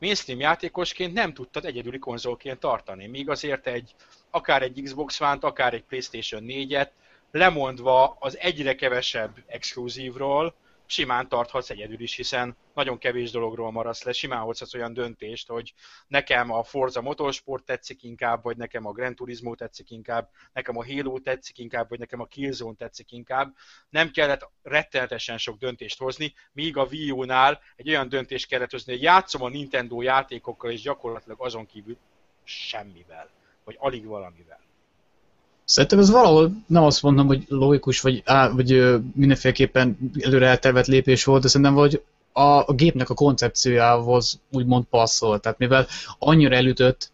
mainstream játékosként nem tudtad egyedüli konzolként tartani. Míg azért egy, akár egy Xbox One-t, akár egy PlayStation 4-et, lemondva az egyre kevesebb exkluzívról, simán tarthatsz egyedül is, hiszen nagyon kevés dologról maradsz le, simán hozhatsz olyan döntést, hogy nekem a Forza Motorsport tetszik inkább, vagy nekem a Gran Turismo tetszik inkább, nekem a Halo tetszik inkább, vagy nekem a Killzone tetszik inkább. Nem kellett rettenetesen sok döntést hozni, míg a Wii U-nál egy olyan döntést kellett hozni, hogy játszom a Nintendo játékokkal, és gyakorlatilag azon kívül semmivel, vagy alig valamivel. Szerintem ez valahol nem azt mondom, hogy logikus, vagy, á, vagy mindenféleképpen előre eltervett lépés volt, de szerintem vagy a, a gépnek a koncepciójához úgymond passzol. Tehát mivel annyira elütött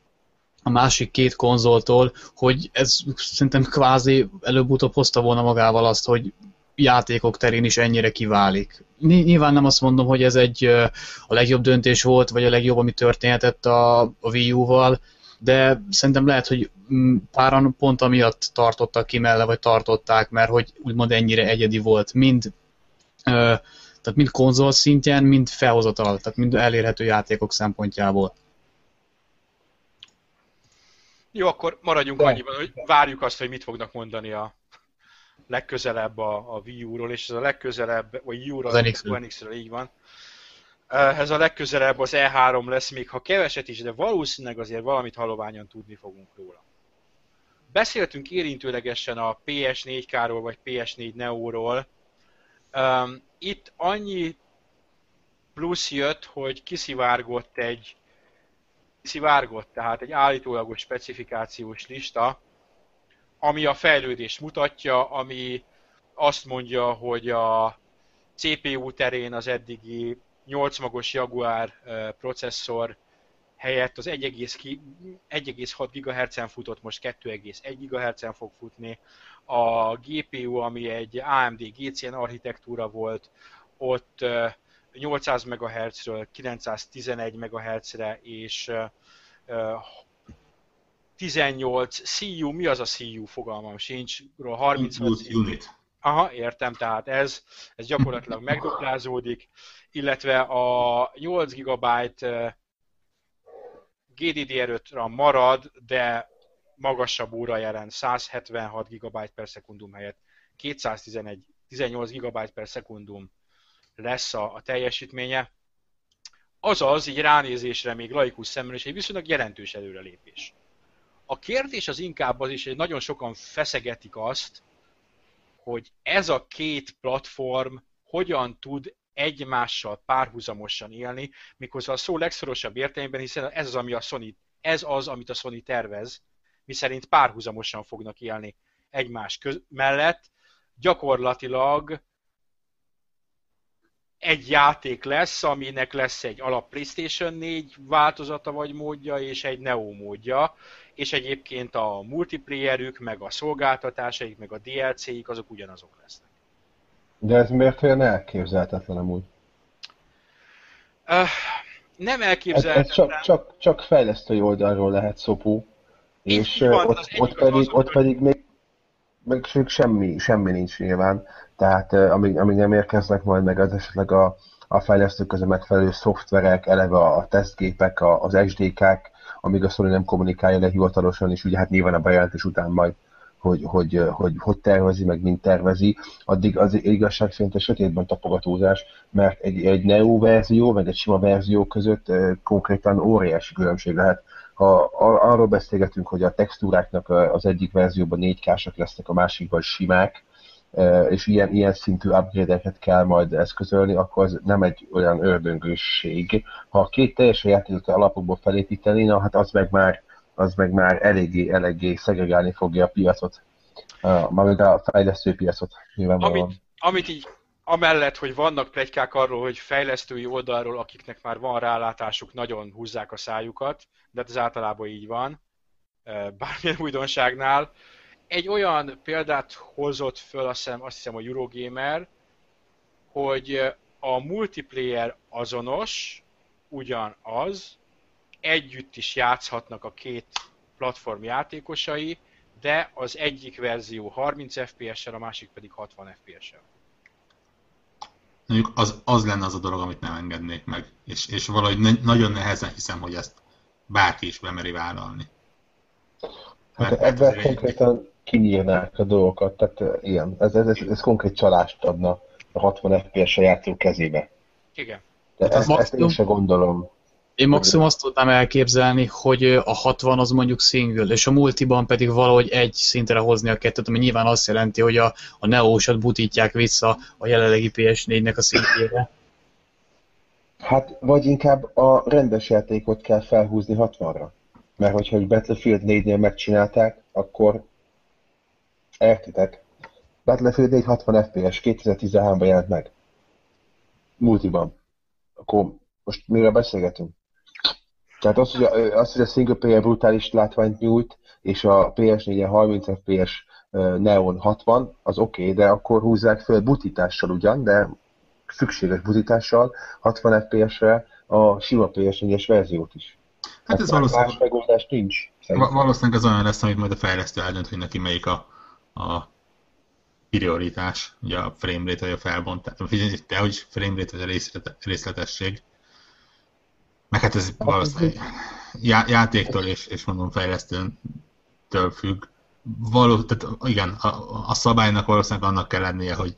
a másik két konzoltól, hogy ez szerintem kvázi előbb-utóbb hozta volna magával azt, hogy játékok terén is ennyire kiválik. Nyilván nem azt mondom, hogy ez egy a legjobb döntés volt, vagy a legjobb, ami történhetett a, a Wii U-val, de szerintem lehet, hogy mm, páran pont amiatt tartottak ki melle, vagy tartották, mert hogy úgymond ennyire egyedi volt, mind tehát mind konzol szintjén, mind felhozatal, tehát mind elérhető játékok szempontjából. Jó, akkor maradjunk De. annyiban, hogy várjuk azt, hogy mit fognak mondani a legközelebb a, a Wii U-ról, és ez a legközelebb, vagy U-ról, az NX-ről, NX így van ez a legközelebb az E3 lesz, még ha keveset is, de valószínűleg azért valamit haloványan tudni fogunk róla. Beszéltünk érintőlegesen a PS4K-ról vagy PS4 Neo-ról. Itt annyi plusz jött, hogy kiszivárgott egy kiszivárgott, tehát egy állítólagos specifikációs lista, ami a fejlődést mutatja, ami azt mondja, hogy a CPU terén az eddigi 8 magos Jaguar processzor helyett az 1,6 GHz-en futott, most 2,1 GHz-en fog futni. A GPU, ami egy AMD GCN architektúra volt, ott 800 MHz-ről 911 MHz-re, és 18 CU, mi az a CU fogalmam sincs, 36 unit. Aha, értem, tehát ez, ez gyakorlatilag megduplázódik, illetve a 8 GB GDDR5 ra marad, de magasabb óra jelent, 176 GB per szekundum helyett 211, 18 GB per szekundum lesz a, a teljesítménye. Azaz, így ránézésre még laikus szemmel is egy viszonylag jelentős előrelépés. A kérdés az inkább az is, hogy nagyon sokan feszegetik azt, hogy ez a két platform hogyan tud egymással párhuzamosan élni, miközben a szó legszorosabb értelemben, hiszen ez az, ami a Sony, ez az, amit a Sony tervez, miszerint párhuzamosan fognak élni egymás köz- mellett, gyakorlatilag egy játék lesz, aminek lesz egy alap PlayStation 4 változata vagy módja, és egy Neo módja, és egyébként a multiplayerük, meg a szolgáltatásaik, meg a DLC-ik, azok ugyanazok lesznek. De ez miért olyan elképzelhetetlen amúgy? Uh, nem elképzelhetetlen. Ez, ez csak, csak, csak fejlesztői oldalról lehet szopó, és van, ott, ott, pedig, ott pedig még, még semmi, semmi nincs nyilván. Tehát amíg, amíg nem érkeznek majd meg az esetleg a, a fejlesztők között megfelelő szoftverek, eleve a tesztgépek, a, az SDK-k, amíg a Sony nem kommunikálja le hivatalosan, és ugye hát nyilván a bejelentés után majd hogy hogy, hogy, hogy tervezi, meg mint tervezi, addig az igazság szerint a sötétben tapogatózás, mert egy, egy Neo verzió, meg egy sima verzió között konkrétan óriási különbség lehet. Ha arról beszélgetünk, hogy a textúráknak az egyik verzióban 4K-sak lesznek, a másikban simák, és ilyen, ilyen szintű upgrade-eket kell majd eszközölni, akkor az nem egy olyan ördöngőség. Ha a két teljesen játékot alapokból felépíteni, na hát az meg már, az meg már eléggé, eléggé szegregálni fogja a piacot. Mármint a fejlesztő piacot, Amit, amit így amellett, hogy vannak plegykák arról, hogy fejlesztői oldalról, akiknek már van rálátásuk, nagyon húzzák a szájukat, de hát ez általában így van, bármilyen újdonságnál, egy olyan példát hozott föl, azt hiszem, azt hiszem a Eurogamer, hogy a multiplayer azonos, ugyanaz, együtt is játszhatnak a két platform játékosai, de az egyik verzió 30 FPS-sel, a másik pedig 60 FPS-sel. Mondjuk az, az lenne az a dolog, amit nem engednék meg, és, és valahogy ne, nagyon nehezen hiszem, hogy ezt bárki is bemeri vállalni. Hát ebben konkrétan kinyírnák a dolgokat, tehát ilyen, ez, ez, ez, ez konkrét csalást adna a 60 FPS-a játszó kezébe. Igen. De hát ezt, maximum, ezt én sem gondolom. Én maximum azt tudnám elképzelni, hogy a 60 az mondjuk single, és a multiban pedig valahogy egy szintre hozni a kettőt, ami nyilván azt jelenti, hogy a, a Neo-sat butítják vissza a jelenlegi PS4-nek a szintjére. Hát, vagy inkább a rendes játékot kell felhúzni 60-ra. Mert hogyha egy Battlefield 4-nél megcsinálták, akkor Értitek? Battlefield 4 60 FPS 2013-ban jelent meg. Multiban. Akkor most miről beszélgetünk? Tehát az, hogy a, az, hogy a single player brutális látványt nyújt, és a PS4-en 30 FPS Neon 60, az oké, okay, de akkor húzzák föl butítással ugyan, de szükséges butítással 60 FPS-re a sima PS4-es verziót is. Hát ez valószínűleg... Más megoldás nincs. Szerintem. Valószínűleg az olyan lesz, amit majd a fejlesztő eldönt, hogy neki melyik a a prioritás, ugye a framerate vagy a felbontás, vagy te, hogy framerate vagy a részletesség. Meg hát ez valószínűleg já, játéktól és, és mondom fejlesztőtől függ. Való, tehát igen, a, a szabálynak valószínűleg annak kell lennie, hogy,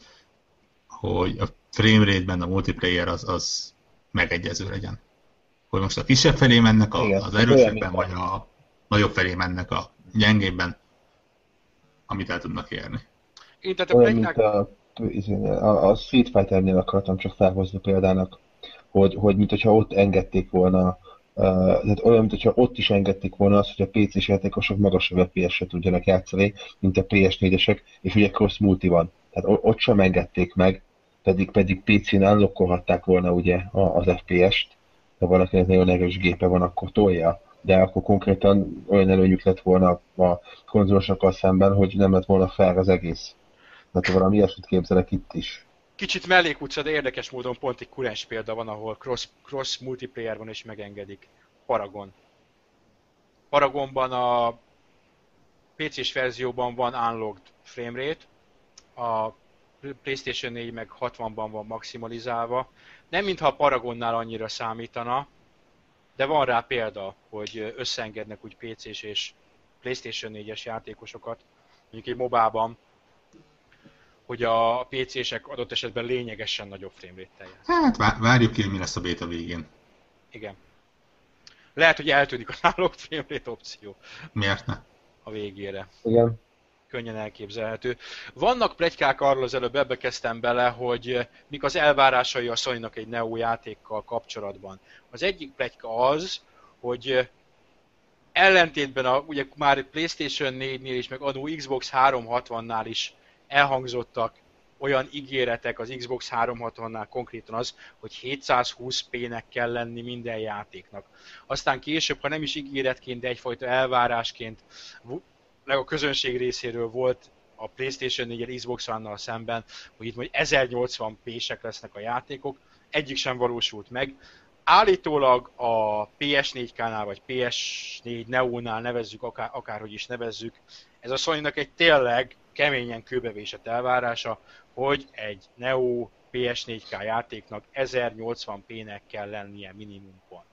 hogy a framerate-ben a multiplayer az, az megegyező legyen. Hogy most a kisebb felé mennek a, igen, az erősebben, vagy a nagyobb felé mennek a gyengébben, amit el tudnak érni. Én, tehát a Olyan, mint a, a, a Street Fighter-nél akartam csak felhozni példának, hogy, hogy mint hogyha ott engedték volna Uh, tehát olyan, mint hogyha ott is engedték volna azt, hogy a PC-s játékosok magasabb FPS-re tudjanak játszani, mint a PS4-esek, és ugye cross multi van. Tehát ott sem engedték meg, pedig, pedig PC-n unlockolhatták volna ugye az FPS-t, de valakinek nagyon erős gépe van, akkor tolja de akkor konkrétan olyan előnyük lett volna a konzolosokkal szemben, hogy nem lett volna fel az egész. Tehát valami ilyesmit képzelek itt is. Kicsit mellékutca, de érdekes módon pont egy kurens példa van, ahol cross, cross multiplayer van és megengedik. Paragon. Paragonban a PC-s verzióban van unlocked framerate, a PlayStation 4 meg 60-ban van maximalizálva. Nem mintha a Paragonnál annyira számítana, de van rá példa, hogy összeengednek úgy PC-s és PlayStation 4-es játékosokat, mondjuk egy mobában, hogy a PC-sek adott esetben lényegesen nagyobb framerate-tel Hát várjuk ki, mi lesz a beta végén. Igen. Lehet, hogy eltűnik a náluk framerate opció. Miért ne? A végére. Igen könnyen elképzelhető. Vannak plegykák arról, az előbb ebbe kezdtem bele, hogy eh, mik az elvárásai a sony egy Neo játékkal kapcsolatban. Az egyik plegyka az, hogy eh, ellentétben a, ugye már PlayStation 4-nél is, meg adó Xbox 360-nál is elhangzottak olyan ígéretek az Xbox 360-nál konkrétan az, hogy 720p-nek kell lenni minden játéknak. Aztán később, ha nem is ígéretként, de egyfajta elvárásként a közönség részéről volt a PlayStation 4 Xbox One-nal szemben, hogy itt majd 1080p-sek lesznek a játékok, egyik sem valósult meg. Állítólag a PS4K-nál vagy PS4 Neo-nál nevezzük, akár, akárhogy is nevezzük, ez a sony egy tényleg keményen kőbevésett elvárása, hogy egy Neo PS4K játéknak 1080p-nek kell lennie minimum pont.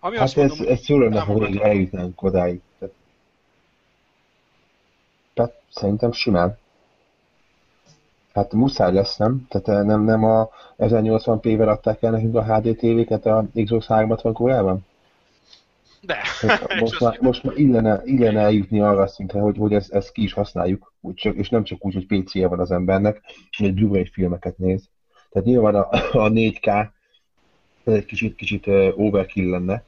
Ami hát azt ez, mondom, ez ha még eljutnánk odáig. Tehát szerintem simán. Hát muszáj lesz, nem? Tehát nem, nem a 1080p-vel adták el nekünk a HD TV-ket a Xbox 360 kórában? De. Most már, most már illene, illene eljutni arra szintre, hogy, hogy ezt, ezt ki is használjuk, úgy csak, és nem csak úgy, hogy PC-je van az embernek, hogy Blu-ray filmeket néz. Tehát nyilván a, a 4K ez egy kicsit, kicsit overkill lenne,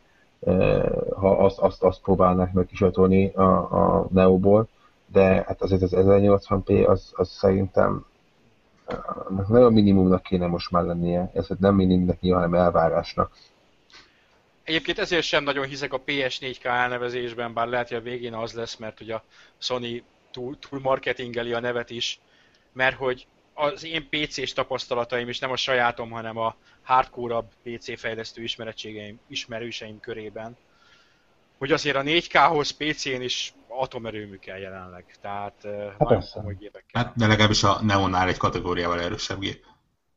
ha azt, azt, azt próbálnák meg kisatolni a, a Neoból, de hát azért az 1080p az, az szerintem nagyon minimumnak kéne most már lennie, ez nem minimumnak nyilván, hanem elvárásnak. Egyébként ezért sem nagyon hiszek a PS4K elnevezésben, bár lehet, hogy a végén az lesz, mert hogy a Sony túl, túl marketingeli a nevet is, mert hogy az én PC-s tapasztalataim is nem a sajátom, hanem a hardcore PC fejlesztő ismeretségeim, ismerőseim körében, hogy azért a 4K-hoz PC-n is atomerőmű kell jelenleg, tehát hát nagyon komoly gépek kell. Hát, de legalábbis a Neonnál egy kategóriával erősebb gép.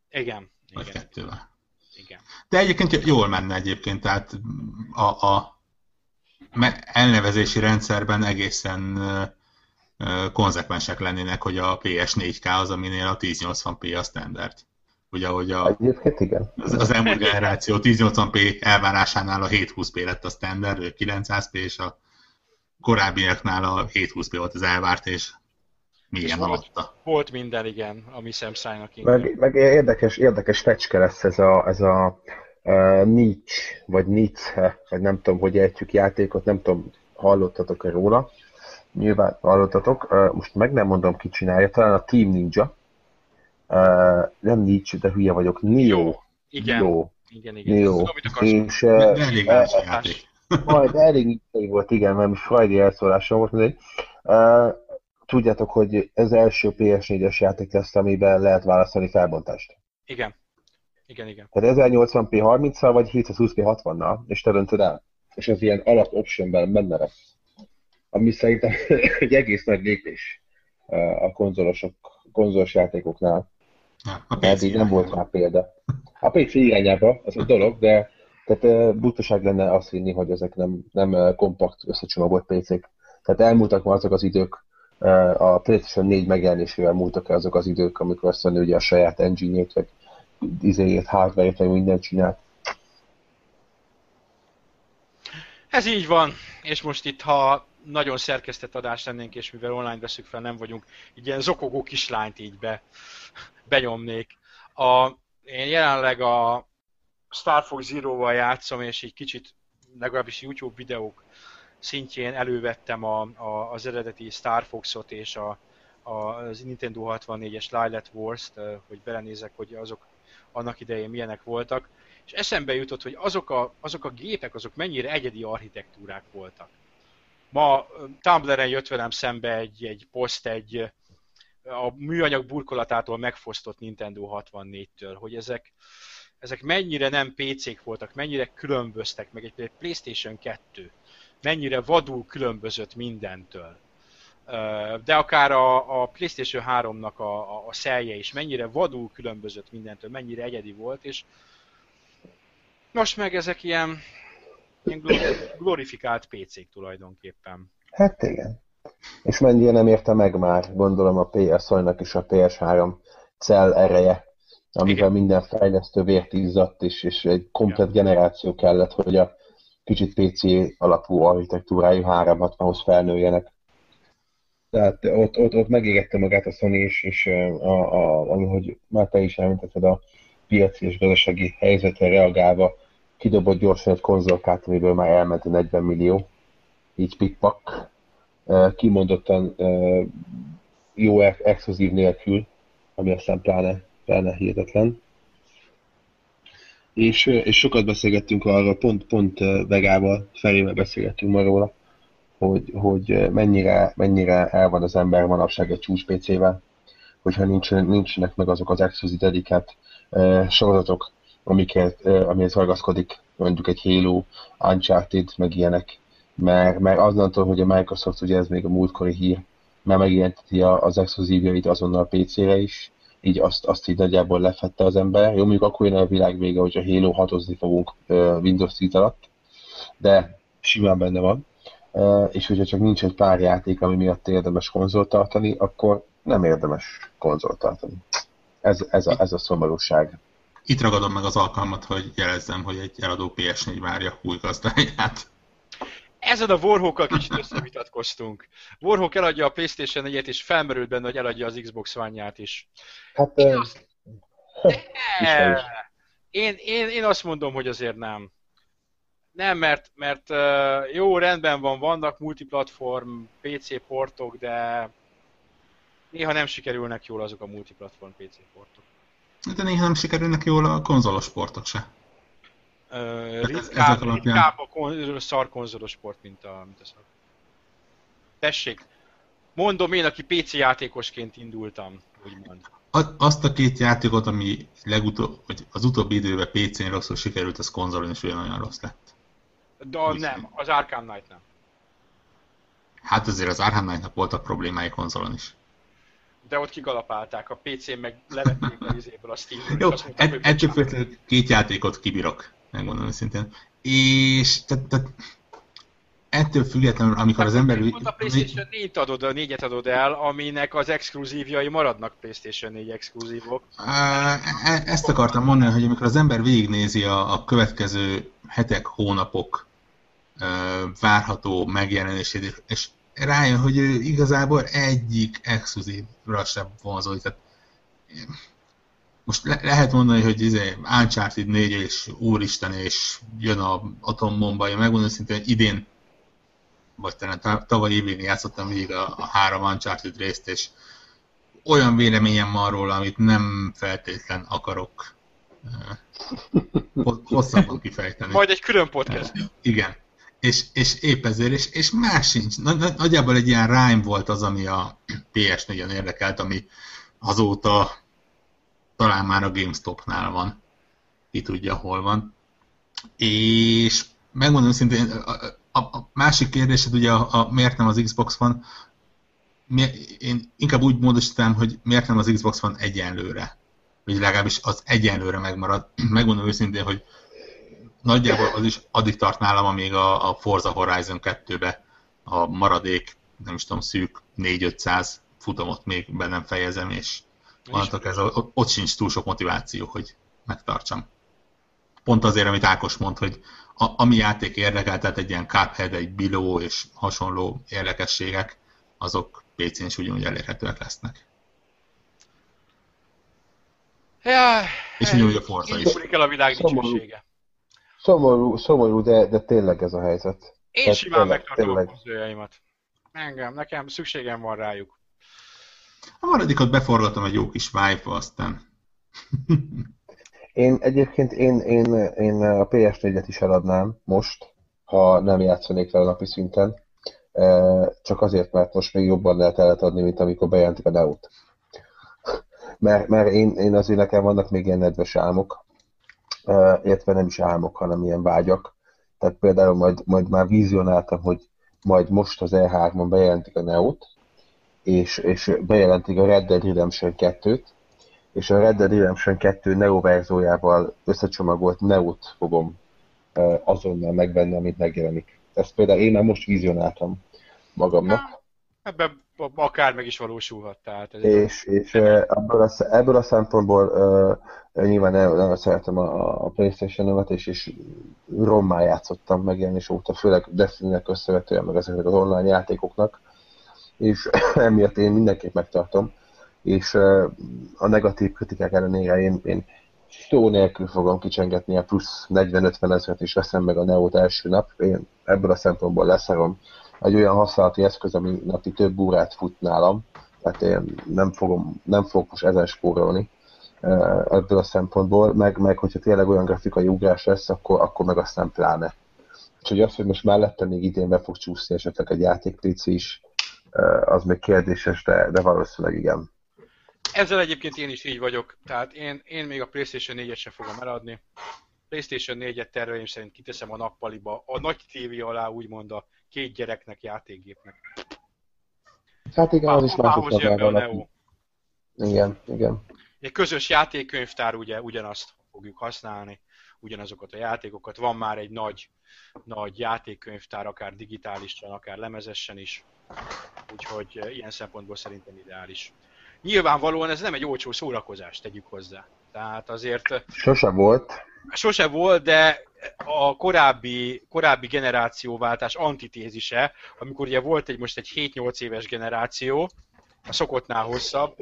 Igen. Vagy igen. kettővel. Igen. De egyébként jól menne egyébként, tehát a, a elnevezési rendszerben egészen konzekvensek lennének, hogy a PS4K az, aminél a 1080p a standard. Ugye, hogy a, Egyébként igen. Az, az elmúlt generáció 1080p elvárásánál a 720p lett a standard, vagy 900p, és a korábbiaknál a 720p volt az elvárt, és milyen volt, volt minden, igen, ami Samsungnak meg, meg, érdekes, érdekes fecske lesz ez a, ez a uh, Nietzsche, vagy Nietzsche, vagy nem tudom, hogy ejtjük játékot, nem tudom, hallottatok-e róla nyilván hallottatok, most meg nem mondom, ki csinálja, talán a Team Ninja, nem Ninja, de hülye vagyok, Neo. Igen. Neo. Igen, igen. Neo. És, elég majd elég volt, igen, mert most Friday elszólásom volt, mindegy. Tudjátok, hogy ez első PS4-es játék lesz, amiben lehet választani felbontást. Igen. Igen, igen. Tehát 1080p 30-szal, vagy 720p 60-nal, és te döntöd el. És ez ilyen alap optionben benne lesz ami szerintem egy egész nagy lépés a konzolosok, konzolos játékoknál. Ja, Eddig nem volt már példa. A PC irányába az egy dolog, de tehát butaság lenne azt hinni, hogy ezek nem, nem kompakt összecsomagolt PC-k. Tehát elmúltak már azok az idők, a PlayStation 4 megjelenésével múltak el azok az idők, amikor azt mondja, hogy a saját engine-ét, vagy izéjét, hardware-ét, vagy mindent csinált. Ez így van, és most itt, ha nagyon szerkesztett adást lennénk, és mivel online veszük fel, nem vagyunk, így ilyen zokogó kislányt így be, benyomnék. A, én jelenleg a Star Fox Zero-val játszom, és így kicsit, legalábbis YouTube videók szintjén elővettem a, a, az eredeti Star Fox-ot és a, a, az Nintendo 64-es Lilat Wars-t, hogy belenézek, hogy azok annak idején milyenek voltak, és eszembe jutott, hogy azok a, azok a gépek, azok mennyire egyedi architektúrák voltak. Ma Tumblr-en jött velem szembe egy, egy poszt egy a műanyag burkolatától megfosztott Nintendo 64-től, hogy ezek, ezek mennyire nem PC-k voltak, mennyire különböztek, meg egy, egy PlayStation 2, mennyire vadul különbözött mindentől. De akár a, a PlayStation 3-nak a, a, a szelje is mennyire vadul különbözött mindentől, mennyire egyedi volt, és most meg ezek ilyen Ilyen glorifikált PC-k tulajdonképpen. Hát igen. És mennyire nem érte meg már, gondolom a PS nak és a PS3 cell ereje, amivel igen. minden fejlesztő vért izzadt, és, és egy komplet generáció kellett, hogy a kicsit PC alapú architektúrájú 360-hoz felnőjenek. Tehát ott, ott, ott megégette magát a Sony is, és a, a, ahogy már te is említetted, a piaci és gazdasági helyzetre reagálva kidobott gyorsan egy konzolkát, amiből már elment a 40 millió, így pikpak, kimondottan jó exkluzív nélkül, ami aztán pláne, pláne hihetetlen. És, és sokat beszélgettünk arról, pont, pont Vegával, Felével beszélgettünk ma róla, hogy, hogy mennyire, mennyire el van az ember manapság egy csúcs PC-vel, hogyha nincs, nincsenek meg azok az exkluzív dedikált sorozatok, amiket, amihez ragaszkodik mondjuk egy Halo, Uncharted, meg ilyenek, mert, mert azonnantól, hogy a Microsoft, ugye ez még a múltkori hír, már megjelenteti az exkluzívjait azonnal a PC-re is, így azt, azt így nagyjából lefette az ember. Jó, mondjuk akkor jön a világ vége, hogy a Halo hatozni fogunk Windows 10 alatt, de simán benne van. és hogyha csak nincs egy pár játék, ami miatt érdemes konzolt tartani, akkor nem érdemes konzolt tartani. Ez, ez, a, ez a szomorúság. Itt ragadom meg az alkalmat, hogy jelezzem, hogy egy eladó PS4 várja új gazdáját. Ezen a Warhawk-kal kicsit összevitatkoztunk. Warhawk eladja a Playstation 4-et, és felmerült benne, hogy eladja az Xbox One-ját is. Hát, én, azt... De... én, én, én azt mondom, hogy azért nem. Nem, mert, mert jó, rendben van, vannak multiplatform PC portok, de néha nem sikerülnek jól azok a multiplatform PC portok. De néha nem sikerülnek jól a konzolos portok se. Uh, ritkább, ritkább a kon, szar konzolos sport, mint a, mint a szar. Tessék, mondom én, aki PC játékosként indultam, úgymond. Azt a két játékot, ami legutóbb, vagy az utóbbi időben PC-n rosszul sikerült, az konzolon is olyan rossz lett. De Úgy nem, az Arkham Knight nem. Hát azért az Arkham Knight-nak voltak problémái konzolon is. De ott kigalapálták, a PC-n meg levették a izéből a Steam-ből. Jó, ettől függetlenül két játékot kibírok megmondom őszintén. És tehát, tehát ettől függetlenül, amikor az ember... a PlayStation 4 adod, a 4-et adod el, aminek az exkluzívjai maradnak PlayStation 4 exkluzívok. E, ezt akartam mondani, hogy amikor az ember végignézi a, a következő hetek, hónapok várható megjelenését, és rájön, hogy ő igazából egyik exkluzívra sem vonzódik. Tehát most le- lehet mondani, hogy izé, Uncharted 4 és úristen, és jön a atombomba, én megmondom szintén, hogy idén, vagy talán tavaly évén játszottam végig a, a három Uncharted részt, és olyan véleményem van róla, amit nem feltétlen akarok uh, hosszabban kifejteni. Majd egy külön podcast. Igen. És, és épp ezért, és, és más sincs. Nagyjából egy ilyen rhyme volt az, ami a PS4-en érdekelt, ami azóta talán már a GameStop-nál van, ki tudja, hol van. És megmondom szintén, a, a, a másik kérdésed ugye a, a miért nem az Xbox van, én inkább úgy módosítanám, hogy miért nem az Xbox van egyenlőre. Vagy legalábbis az egyenlőre megmarad. Megmondom őszintén, hogy nagyjából az is addig tart nálam, amíg a, a Forza Horizon 2-be a maradék, nem is tudom, szűk 4-500 futamot még be nem fejezem, és Mondhatok, ez a, ott sincs túl sok motiváció, hogy megtartsam. Pont azért, amit Ákos mond, hogy a, ami játék érdekel, tehát egy ilyen Cuphead, egy Biló és hasonló érdekességek, azok PC-n is ugyanúgy elérhetőek lesznek. Ja, és ugyanúgy a Forza is. el a világ dicsősége. Szomorú, szomorú de, de tényleg ez a helyzet. Én Tehát simán megtartom a konzoljaimat. Engem, nekem szükségem van rájuk. A maradikot beforgatom egy jó kis vibe aztán. én egyébként én, én, én a PS4-et is eladnám most, ha nem játszanék vele napi szinten. Csak azért, mert most még jobban lehet eladni, mint amikor bejelentik a Neut. Mert, mert én, én azért nekem vannak még ilyen nedves álmok, illetve nem is álmok, hanem ilyen vágyak. Tehát például majd, majd már vizionáltam, hogy majd most az E3-on bejelentik a Neut, és, és bejelentik a Red Dead Redemption 2-t, és a Red Dead Redemption 2 Neo verziójával összecsomagolt Neo-t fogom azonnal megvenni, amit megjelenik. Ezt például én már most vizionáltam magamnak. Ebben akár meg is valósulhat. Tehát ez és és ebből, a, ebből a szempontból uh, nyilván nem szeretem a, a Playstation-ömet, és, és rommá játszottam megjelenés óta, főleg Destiny-nek összevetően, meg ezeknek az online játékoknak és emiatt én mindenképp megtartom, és a negatív kritikák ellenére én, én szó nélkül fogom kicsengetni a plusz 40-50 ezeret, és veszem meg a Neót első nap. Én ebből a szempontból leszarom egy olyan használati eszköz, ami napi több órát fut nálam, tehát én nem, fogom, nem fogok most ezen spórolni ebből a szempontból, meg, meg hogyha tényleg olyan grafikai ugrás lesz, akkor, akkor meg aztán pláne. Úgyhogy az, hogy most mellette még idén be fog csúszni esetleg egy játék is, az még kérdéses, de, de valószínűleg igen. Ezzel egyébként én is így vagyok, tehát én, én még a PlayStation 4-et sem fogom eladni. PlayStation 4-et terveim szerint kiteszem a nappaliba, a nagy tévé alá úgymond a két gyereknek, játékgépnek. Hát igen, az is másik jön be a Neo. Igen, igen. Egy közös játékkönyvtár ugye ugyanazt fogjuk használni. Ugyanazokat a játékokat. Van már egy nagy, nagy játékkönyvtár, akár digitálisan, akár lemezesen is, úgyhogy ilyen szempontból szerintem ideális. Nyilvánvalóan ez nem egy olcsó szórakozás, tegyük hozzá. Tehát azért... Sose volt. Sose volt, de a korábbi, korábbi generációváltás antitézise, amikor ugye volt egy most egy 7-8 éves generáció, a szokottnál hosszabb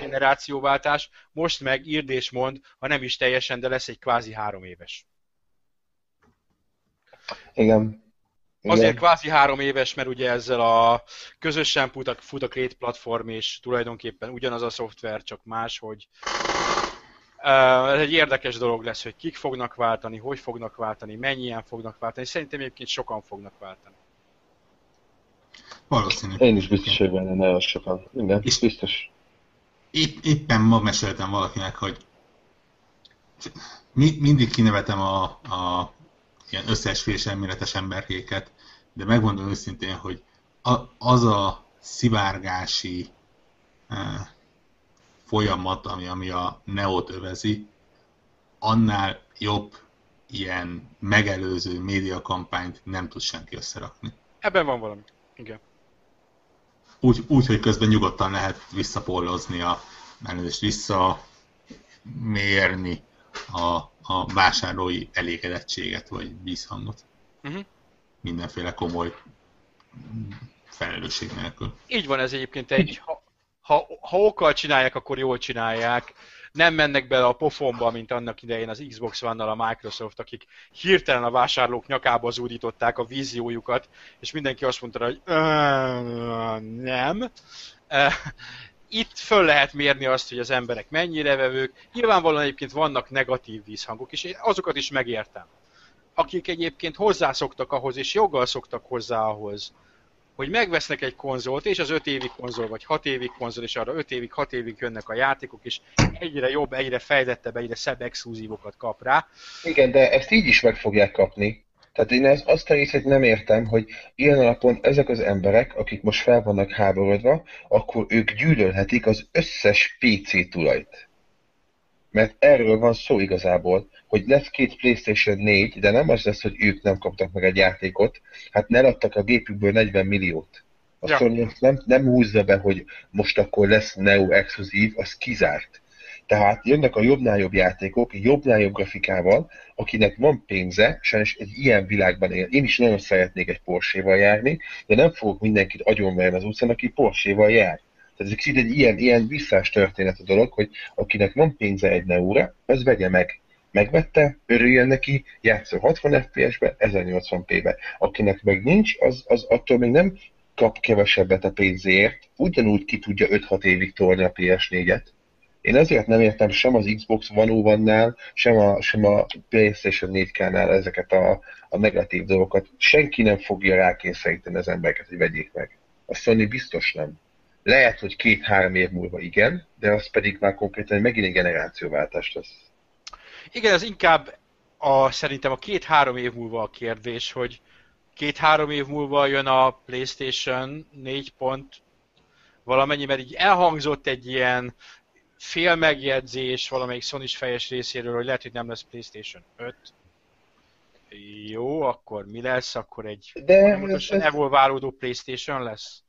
generációváltás, most meg írd és mond, ha nem is teljesen, de lesz egy kvázi három éves. Igen. Igen. Azért kvázi három éves, mert ugye ezzel a közösen fut a, fut a két platform, és tulajdonképpen ugyanaz a szoftver, csak más, hogy ez egy érdekes dolog lesz, hogy kik fognak váltani, hogy fognak váltani, mennyien fognak váltani. Szerintem egyébként sokan fognak váltani. Valószínű. Én is biztos, hogy benne nagyon sokan. Igen, és biztos. Épp, éppen ma meséltem valakinek, hogy mi, mindig kinevetem a, a ilyen összeesküvés elméletes emberkéket, de megmondom őszintén, hogy a, az a szivárgási eh, folyamat, ami, ami a Neot övezi, annál jobb ilyen megelőző médiakampányt nem tud senki összerakni. Ebben van valami. Igen. Úgy, úgy hogy közben nyugodtan lehet visszapollozni a elnézést, visszamérni a, a vásárlói elégedettséget vagy vízhangot. Uh-huh. Mindenféle komoly felelősség nélkül. Így van, ez egyébként egy, ha, ha, ha okkal csinálják, akkor jól csinálják. Nem mennek bele a pofonba, mint annak idején az Xbox one a Microsoft, akik hirtelen a vásárlók nyakába zúdították a víziójukat, és mindenki azt mondta, hogy nem. Itt föl lehet mérni azt, hogy az emberek mennyire vevők. Nyilvánvalóan egyébként vannak negatív vízhangok, és azokat is megértem. Akik egyébként hozzászoktak ahhoz, és joggal szoktak hozzá ahhoz, hogy megvesznek egy konzolt, és az 5 évig konzol, vagy 6 évig konzol, és arra 5 évig, 6 évig jönnek a játékok, és egyre jobb, egyre fejlettebb, egyre szebb exkluzívokat kap rá. Igen, de ezt így is meg fogják kapni. Tehát én ezt, azt a részét nem értem, hogy ilyen alapon ezek az emberek, akik most fel vannak háborodva, akkor ők gyűlölhetik az összes PC tulajt. Mert erről van szó igazából, hogy lesz két PlayStation 4, de nem az lesz, hogy ők nem kaptak meg egy játékot, hát ne adtak a gépükből 40 milliót. Azt ja. Sony nem, nem húzza be, hogy most akkor lesz Neo exkluzív, az kizárt. Tehát jönnek a jobbnál jobb játékok, jobbnál jobb grafikával, akinek van pénze, sajnos egy ilyen világban él. Én is nagyon szeretnék egy Porsche-val járni, de nem fogok mindenkit agyonverni az utcán, aki Porsche-val jár. Tehát ez egy ilyen, ilyen visszás történet a dolog, hogy akinek van pénze egy neóra, az vegye meg. Megvette, örüljön neki, játszol 60 FPS-be, 1080p-be. Akinek meg nincs, az, az attól még nem kap kevesebbet a pénzért, ugyanúgy ki tudja 5-6 évig tolni a PS4-et. Én ezért nem értem sem az Xbox One One-nál, sem a, sem a PlayStation 4K-nál ezeket a, a negatív dolgokat. Senki nem fogja rákényszeríteni az embereket, hogy vegyék meg. A Sony biztos nem. Lehet, hogy két-három év múlva igen, de az pedig már konkrétan megint egy generációváltás lesz. Igen, ez inkább a, szerintem a két-három év múlva a kérdés, hogy két-három év múlva jön a PlayStation 4 pont valamennyi, mert így elhangzott egy ilyen fél megjegyzés valamelyik sony fejes részéről, hogy lehet, hogy nem lesz PlayStation 5. Jó, akkor mi lesz? Akkor egy De ez... evolválódó PlayStation lesz?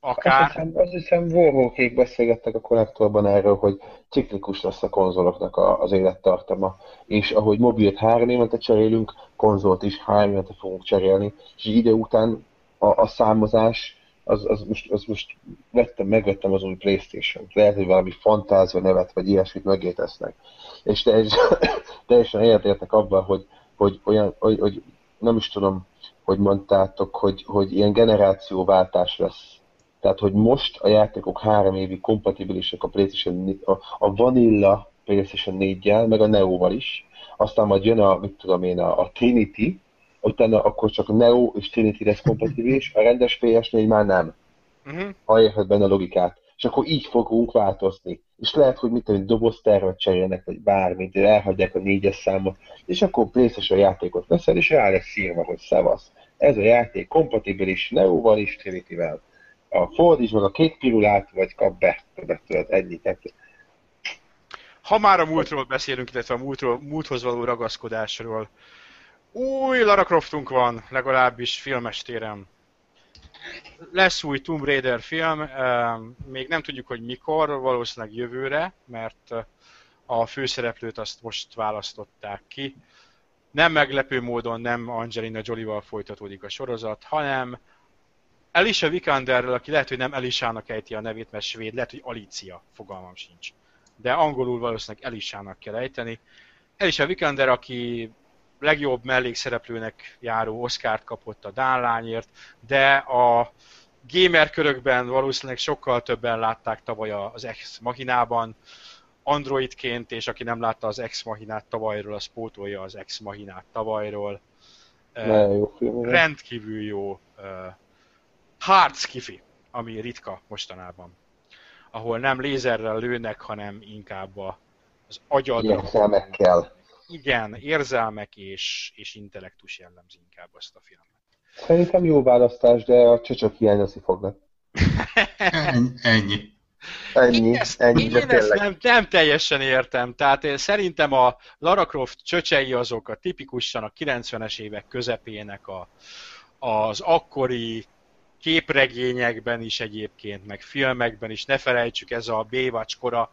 Akár. Azt hiszem, azt hiszem Warhawkék beszélgettek a konnektorban erről, hogy ciklikus lesz a konzoloknak a, az élettartama. És ahogy mobilt három évente cserélünk, konzolt is három évente fogunk cserélni. És idő után a, a számozás, az, az, most, az most vettem, megvettem az új Playstation-t. Lehet, hogy valami fantázia nevet, vagy ilyesmit mögé tesznek. És teljesen, teljesen egyetértek abban, hogy, hogy, olyan, hogy, hogy nem is tudom, hogy mondtátok, hogy, hogy ilyen generációváltás lesz tehát, hogy most a játékok három évig kompatibilisek a PlayStation a, a Vanilla PlayStation 4-jel, meg a Neo-val is. Aztán majd jön a, mit tudom én, a, a Trinity, utána akkor csak a Neo és Trinity lesz kompatibilis, a rendes PS4 már nem. Uh-huh. Ha érted benne a logikát. És akkor így fogunk változni. És lehet, hogy mit tudom, doboztervet cserélnek, vagy bármit, elhagyják a négyes számot, és akkor PlayStation játékot veszel, és rá lesz írva, hogy szavasz. Ez a játék kompatibilis Neo-val és Trinity-vel a fordíts meg a két pirulát, vagy kap be többet tőled, ennyi. Tehát... Ha már a múltról beszélünk, illetve a múltról, múlthoz való ragaszkodásról, új Lara Croftunk van, legalábbis filmes téren. Lesz új Tomb Raider film, még nem tudjuk, hogy mikor, valószínűleg jövőre, mert a főszereplőt azt most választották ki. Nem meglepő módon nem Angelina Jolie-val folytatódik a sorozat, hanem Alicia Vikanderrel, aki lehet, hogy nem Elisának ejti a nevét, mert svéd, lehet, hogy Alicia, fogalmam sincs. De angolul valószínűleg Elisának kell ejteni. Alicia Vikander, aki legjobb mellékszereplőnek járó Oscárt kapott a Dánlányért, de a gamer körökben valószínűleg sokkal többen látták tavaly az Ex Machinában, Androidként, és aki nem látta az Ex Machinát tavalyról, az pótolja az Ex Machinát tavalyról. Jó film. Rendkívül jó hard skifi, ami ritka mostanában. Ahol nem lézerrel lőnek, hanem inkább az agyadra. Érzelmekkel. Igen, érzelmek és, és intellektus jellemzi inkább azt a filmet. Szerintem jó választás, de a csöcsök hiányozni fognak. Ennyi. ennyi. Ennyi, ezt, ennyi, én de ezt nem, nem teljesen értem. Tehát én szerintem a Lara Croft csöcsei azok a tipikusan a 90-es évek közepének a, az akkori képregényekben is egyébként, meg filmekben is, ne felejtsük, ez a Baywatch kora,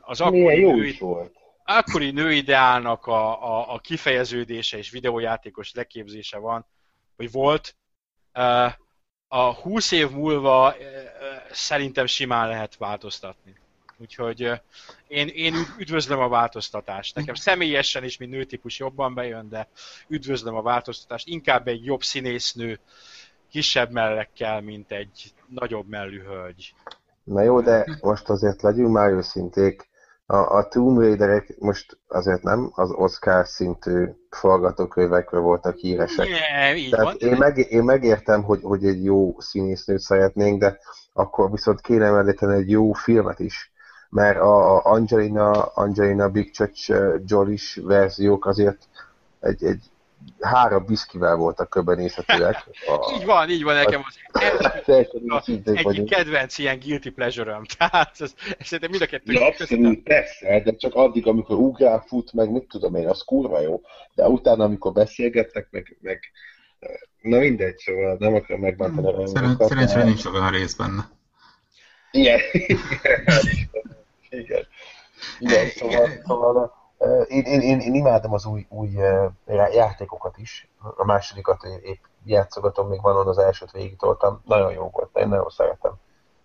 az Milyen akkori, jó női, is volt. akkori nőideálnak a, a, a kifejeződése és videójátékos leképzése van, vagy volt. A 20 év múlva szerintem simán lehet változtatni. Úgyhogy én, én üd- üdvözlöm a változtatást. Nekem személyesen is, mint nőtípus jobban bejön, de üdvözlöm a változtatást. Inkább egy jobb színésznő, kisebb mellekkel, mint egy nagyobb mellű hölgy. Na jó, de most azért legyünk már őszinték. A, a Tomb Raiderek most azért nem az Oscar szintű forgatókönyvekről voltak híresek. Yeah, így van. Tehát én, meg, én megértem, hogy, hogy egy jó színésznőt szeretnénk, de akkor viszont kéne említeni egy jó filmet is. Mert a, a Angelina, Angelina Big Church uh, Jolis verziók azért egy, egy három viszkivel voltak köbenézhetőek. A, Így van, így van nekem az egyik kedvenc ilyen guilty pleasure-öm. Tehát ez, ez szerintem mind a kettő Ja, abszolút, persze, de csak addig, amikor ugrál, fut, meg mit tudom én, az kurva jó. De utána, amikor beszélgettek, meg, meg na mindegy, szóval nem akarom megbántani a Szeren- Szerencsére nincs olyan rész benne. Igen, igen, igen. Igen, szóval, szóval én, én, én, én, imádom az új, új já- játékokat is. A másodikat épp játszogatom, még van az elsőt végig toltam. Nagyon jó volt, én nagyon szeretem.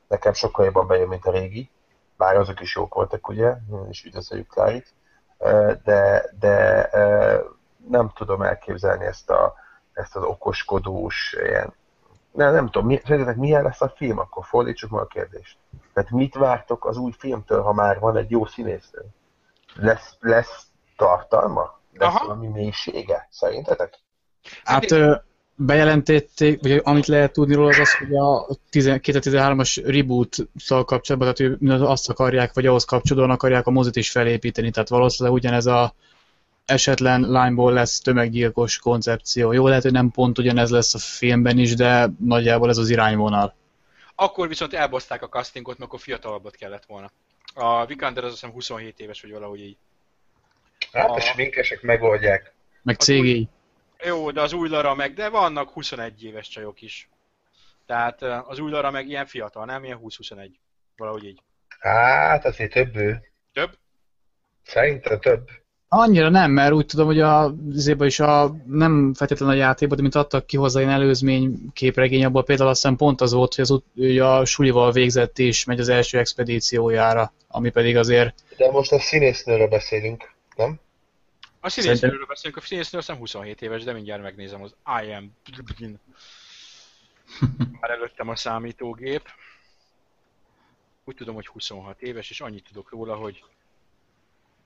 Nekem sokkal jobban bejön, mint a régi. Bár azok is jók voltak, ugye, és üdvözöljük Klárit. De, de nem tudom elképzelni ezt, a, ezt az okoskodós, ilyen nem, nem tudom, mi, szerintetek milyen lesz a film, akkor fordítsuk meg a kérdést. Tehát mit vártok az új filmtől, ha már van egy jó színésznő? Lesz, lesz tartalma? Lesz Aha. valami mélysége? Szerintetek? Hát bejelentették, vagy amit lehet tudni róla az az, hogy a 10 2013-as reboot-szal kapcsolatban, tehát ő azt akarják, vagy ahhoz kapcsolódóan akarják a mozit is felépíteni, tehát valószínűleg ugyanez a esetlen lányból lesz tömeggyilkos koncepció. Jó, lehet, hogy nem pont ugyanez lesz a filmben is, de nagyjából ez az irányvonal. Akkor viszont elbaszták a castingot, mert akkor fiatalabbat kellett volna. A Vikander az azt hiszem 27 éves, vagy valahogy így. Hát a a sminkesek megoldják. Meg CGI. Jó, de az új Lara meg, de vannak 21 éves csajok is. Tehát eh, az új Lara meg ilyen fiatal, nem? Ilyen 20-21. Valahogy így. Hát azért több ő. Több? Szerintem több. Annyira nem, mert úgy tudom, hogy a, azért is a, nem feltétlenül a játékban, de mint adtak ki hozzá ilyen előzmény képregény, abban például azt hiszem pont az volt, hogy az, hogy a sulival végzett és megy az első expedíciójára, ami pedig azért De most a színésznőről beszélünk, nem? A színésznőről beszélünk, a színésznő azt hiszem 27 éves, de mindjárt megnézem az I am Már előttem a számítógép. Úgy tudom, hogy 26 éves, és annyit tudok róla, hogy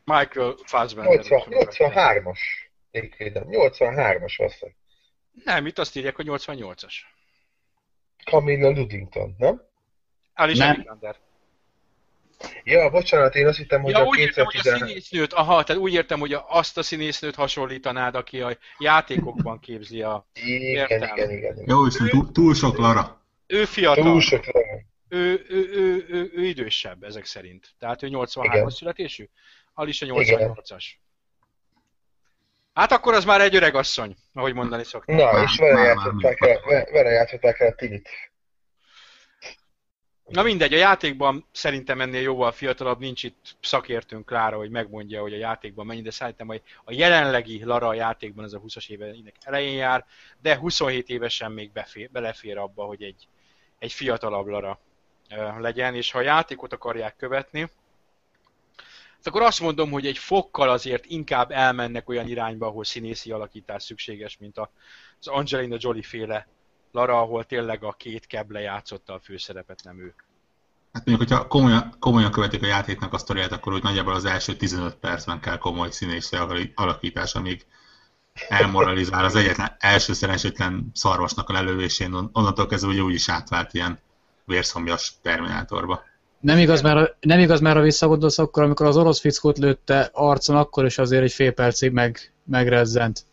Michael Fassbender. 80, 83-as. Végvédem. 83-as azt Nem, itt azt írják, hogy 88-as. Camilla Ludington, nem? Alicia Nem. Vikander. Ja, bocsánat, én azt hittem, hogy Ja, a úgy értem, hogy a 2013... színésznőt, aha, tehát úgy értem, hogy azt a színésznőt hasonlítanád, aki a játékokban képzi a... Igen, Értem. igen, igen. igen. Jó, és túl, túl sok Lara. Ő fiatal, Túl sok ő ő, ő, ő, ő, ő idősebb ezek szerint. Tehát ő 83-as Igen. születésű? Alisa Igen. 88-as. Hát akkor az már egy öreg asszony, ahogy mondani szokták. Na, Már- és vele már- játszották már- el, ve- vele játszották el Tilit. Na mindegy, a játékban szerintem ennél jóval fiatalabb, nincs itt szakértőnk Klára, hogy megmondja, hogy a játékban mennyi, de szerintem hogy a jelenlegi Lara a játékban az a 20-as éveinek elején jár, de 27 évesen még befér, belefér abba, hogy egy, egy fiatalabb Lara legyen, és ha a játékot akarják követni, akkor azt mondom, hogy egy fokkal azért inkább elmennek olyan irányba, ahol színészi alakítás szükséges, mint az Angelina Jolie féle Lara, ahol tényleg a két keble játszotta a főszerepet, nem ő. Hát mondjuk, hogyha komolyan, komolyan követik a játéknak a sztoriát, akkor úgy nagyjából az első 15 percben kell komoly színészi alakítás, amíg elmoralizál az egyetlen első szerencsétlen szarvasnak a lelövésén, on- onnantól kezdve ugye úgy is átvált ilyen vérszomjas terminátorba. Nem igaz, mert, nem igaz, mert ha visszagondolsz, akkor amikor az orosz fickót lőtte arcon, akkor is azért egy fél percig meg, megrezzent.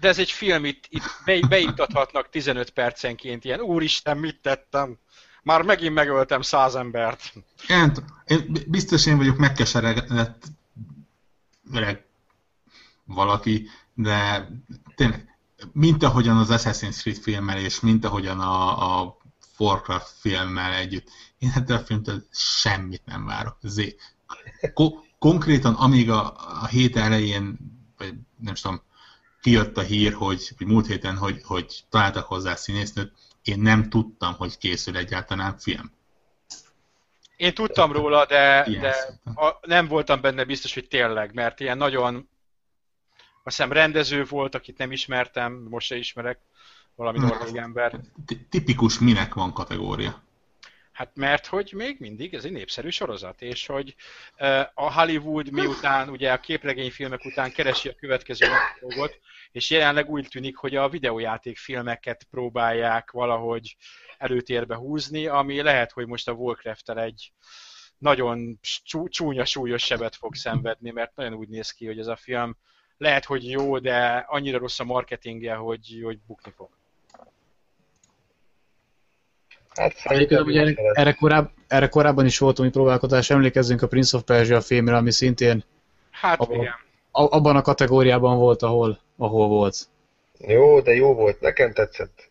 De ez egy film, itt, itt be, beiktathatnak 15 percenként ilyen, úristen, mit tettem? Már megint megöltem száz embert. Én, én biztos én vagyok megkeseredett öreg valaki, de tényleg, mint ahogyan az Assassin's Creed filmmel, és mint ahogyan a, a Warcraft filmmel együtt, én ettől a filmtől semmit nem várok. Zé. Ko- konkrétan, amíg a, a hét elején, vagy nem tudom, kijött a hír, hogy, hogy múlt héten, hogy, hogy találtak hozzá színésznőt, én nem tudtam, hogy készül egyáltalán film. Én tudtam róla, de, Ilyen de szinten. a, nem voltam benne biztos, hogy tényleg, mert ilyen nagyon, azt hiszem rendező volt, akit nem ismertem, most se ismerek, valami norvég ember. Ti- Tipikus minek van kategória. Hát mert hogy még mindig ez egy népszerű sorozat, és hogy a Hollywood miután, ugye a képregényfilmek után keresi a következő dolgot, és jelenleg úgy tűnik, hogy a videójátékfilmeket próbálják valahogy előtérbe húzni, ami lehet, hogy most a warcraft egy nagyon csú- csúnya, súlyos sebet fog szenvedni, mert nagyon úgy néz ki, hogy ez a film lehet, hogy jó, de annyira rossz a marketingje, hogy, hogy bukni fog. Hát Egyébként szerintem ugye erre, koráb, erre korábban is volt új próbálkozás, emlékezzünk a Prince of Persia filmre, ami szintén Hát Ahol- igen. a- abban a kategóriában volt, ahol, ahol volt. Jó, de jó volt, nekem tetszett.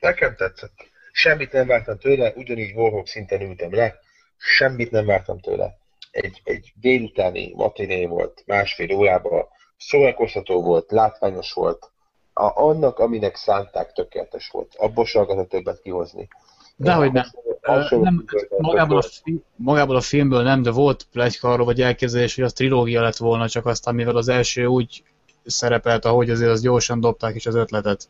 Nekem tetszett. Semmit nem vártam tőle, ugyanígy Warhawk szinten ültem le, semmit nem vártam tőle. Egy, egy délutáni matiné volt, másfél órában, szórakoztató volt, látványos volt. A, annak, aminek szánták, tökéletes volt. Abból se akarok többet kihozni. Dehogy nem. Hasonló nem magából, a volt. fi, magából a filmből nem, de volt plegyka arról, vagy elképzelés, hogy az trilógia lett volna, csak aztán mivel az első úgy szerepelt, ahogy azért az gyorsan dobták is az ötletet.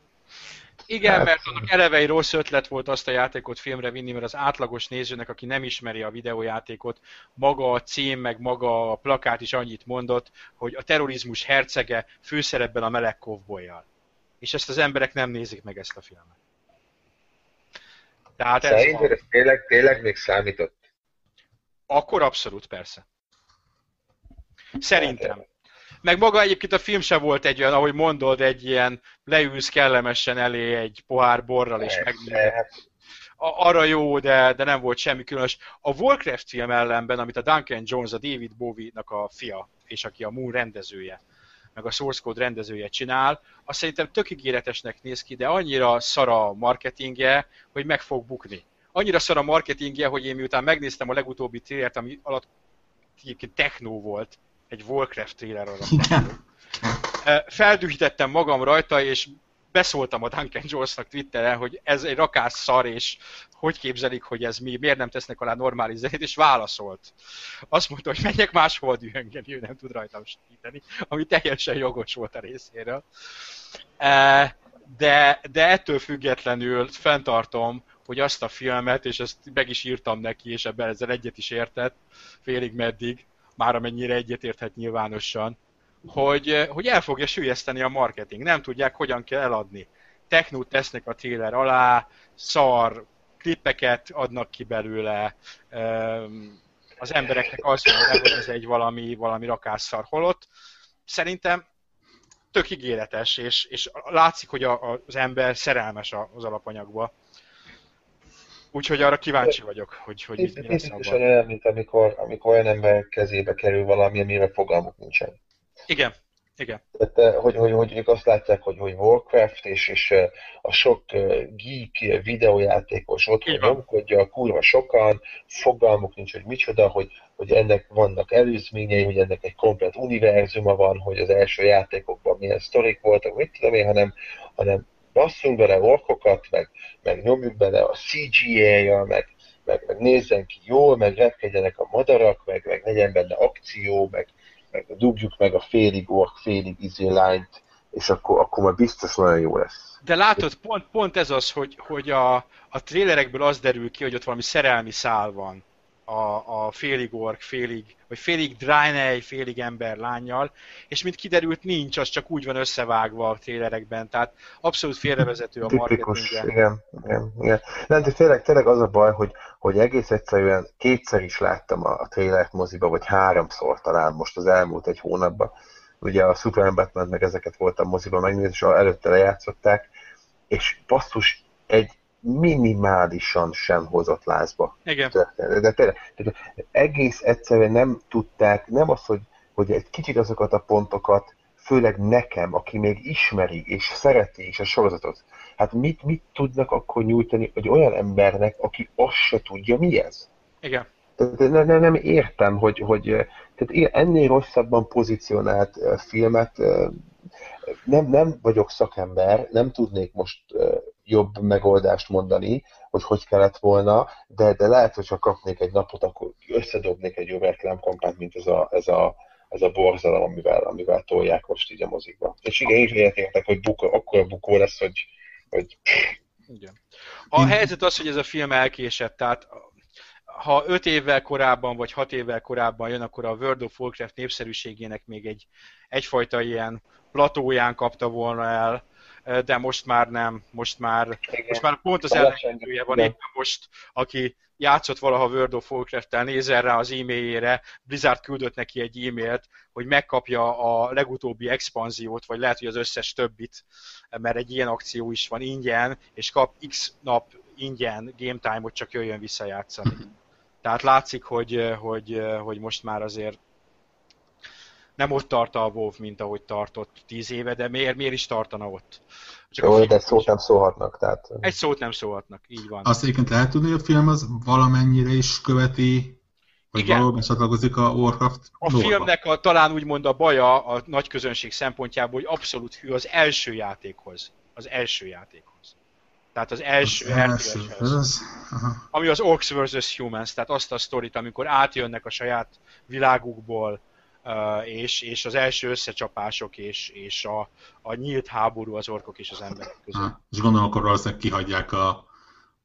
Igen, Hát- mert annak eleve egy rossz ötlet volt azt a játékot filmre vinni, mert az átlagos nézőnek, aki nem ismeri a videójátékot, maga a cím, meg maga a plakát is annyit mondott, hogy a terrorizmus hercege főszerepben a meleg kovbolyjal. És ezt az emberek nem nézik meg ezt a filmet. Tehát ez Szerinted van. ez tényleg, tényleg még számított? Akkor abszolút, persze. Szerintem. Meg maga egyébként a film se volt egy olyan, ahogy mondod, egy ilyen leülsz kellemesen elé egy pohár borral és megnézed. Hát arra jó, de, de nem volt semmi különös. A Warcraft film ellenben, amit a Duncan Jones, a David Bowie-nak a fia, és aki a Moon rendezője, meg a Source Code rendezője csinál, azt szerintem tök ígéretesnek néz ki, de annyira szara a marketingje, hogy meg fog bukni. Annyira szara a marketingje, hogy én miután megnéztem a legutóbbi trailert, ami alatt egyébként techno volt, egy Warcraft trailer alatt. Feldühítettem magam rajta, és beszóltam a Duncan Jonesnak Twitteren, hogy ez egy rakás szar, és hogy képzelik, hogy ez mi, miért nem tesznek alá normális zenét, és válaszolt. Azt mondta, hogy menjek máshol dühöngeni, ő nem tud rajtam segíteni, ami teljesen jogos volt a részéről. Eh, De, de ettől függetlenül fenntartom, hogy azt a filmet, és ezt meg is írtam neki, és ebben ezzel egyet is értett, félig meddig, már amennyire egyet érthet nyilvánosan, hogy, hogy el fogja sülyezteni a marketing. Nem tudják, hogyan kell eladni. Technót tesznek a trailer alá, szar klippeket adnak ki belőle, öm, az embereknek azt mondja, hogy ez egy valami, valami rakásszar holott. Szerintem tök ígéretes, és, és látszik, hogy a, a, az ember szerelmes az alapanyagba. Úgyhogy arra kíváncsi vagyok, hogy, hogy mi lesz Tipikusan olyan, mint amikor, amikor olyan ember kezébe kerül valami, amire fogalmuk nincsen. Igen, igen. Tehát, eh, hogy, hogy, hogy ők azt látják, hogy, hogy Warcraft és, és eh, a sok eh, geek videójátékos ott nyomkodja, a kurva sokan, fogalmuk nincs, hogy micsoda, hogy, hogy ennek vannak előzményei, hogy ennek egy komplet univerzuma van, hogy az első játékokban milyen sztorik voltak, mit tudom én, hanem, hanem basszunk bele orkokat, meg, meg nyomjuk bele a CGI-jal, meg, meg, meg nézzen ki jól, meg repkedjenek a madarak, meg, meg legyen benne akció, meg, meg dugjuk meg a félig ork, félig izé lányt, és akkor, akkor már biztos nagyon jó lesz. De látod, pont, pont ez az, hogy, hogy a, a trélerekből az derül ki, hogy ott valami szerelmi szál van a, a félig ork, félig, vagy félig drájnej, félig ember lányjal, és mint kiderült, nincs, az csak úgy van összevágva a trélerekben, tehát abszolút félrevezető a Tipikus, marketingje. igen, igen, igen. Nem, de tényleg, tényleg az a baj, hogy, hogy egész egyszerűen kétszer is láttam a, a trélert moziba, vagy háromszor talán most az elmúlt egy hónapban. Ugye a Superman Batman meg ezeket voltam moziba megnézni, és előtte lejátszották, és basszus egy minimálisan sem hozott lázba Igen, történet. De tényleg, egész egyszerűen nem tudták, nem az, hogy, hogy egy kicsit azokat a pontokat, főleg nekem, aki még ismeri és szereti is a sorozatot, hát mit, mit tudnak akkor nyújtani egy olyan embernek, aki azt se tudja, mi ez? igen. Tehát ne, ne, nem értem, hogy, hogy eh, tehát ennél rosszabban pozícionált eh, filmet eh, nem, nem vagyok szakember, nem tudnék most eh, jobb megoldást mondani, hogy hogy kellett volna, de, de lehet, hogy ha kapnék egy napot, akkor összedobnék egy jobb reklámkampányt, mint ez a, ez a, ez a borzalom, amivel, amivel tolják most így a mozikba. És igen, is egyetértek, hogy bukó, akkor a bukó lesz, hogy, hogy Igen. A helyzet az, hogy ez a film elkésett, tehát ha 5 évvel korábban, vagy 6 évvel korábban jön, akkor a World of Warcraft népszerűségének még egy egyfajta ilyen platóján kapta volna el, de most már nem, most már, igen. most már pont az ellenkezője van éppen most, aki játszott valaha World of Warcraft-tel, nézel rá az e-mailjére, Blizzard küldött neki egy e-mailt, hogy megkapja a legutóbbi expanziót, vagy lehet, hogy az összes többit, mert egy ilyen akció is van ingyen, és kap x nap ingyen game time-ot, csak jöjjön visszajátszani. Tehát látszik, hogy, hogy, hogy most már azért nem ott tart a WoW, mint ahogy tartott tíz éve, de miért, miért is tartana ott? Csak jó, de szót nem szólhatnak, tehát Egy szót nem szólhatnak, így van. Azt egyébként lehet tudni, hogy a film az valamennyire is követi, vagy Igen. valóban csatlakozik a Warcraft A lore-ba. filmnek a, talán úgymond a baja a nagy közönség szempontjából, hogy abszolút hű az első játékhoz. Az első játékhoz. Tehát az első, Az első, az. Ami az Orcs vs. Humans, tehát azt a sztorit, amikor átjönnek a saját világukból, és, és az első összecsapások, és, és a, a nyílt háború az orkok és az emberek között. És gondolom, akkor valószínűleg kihagyják a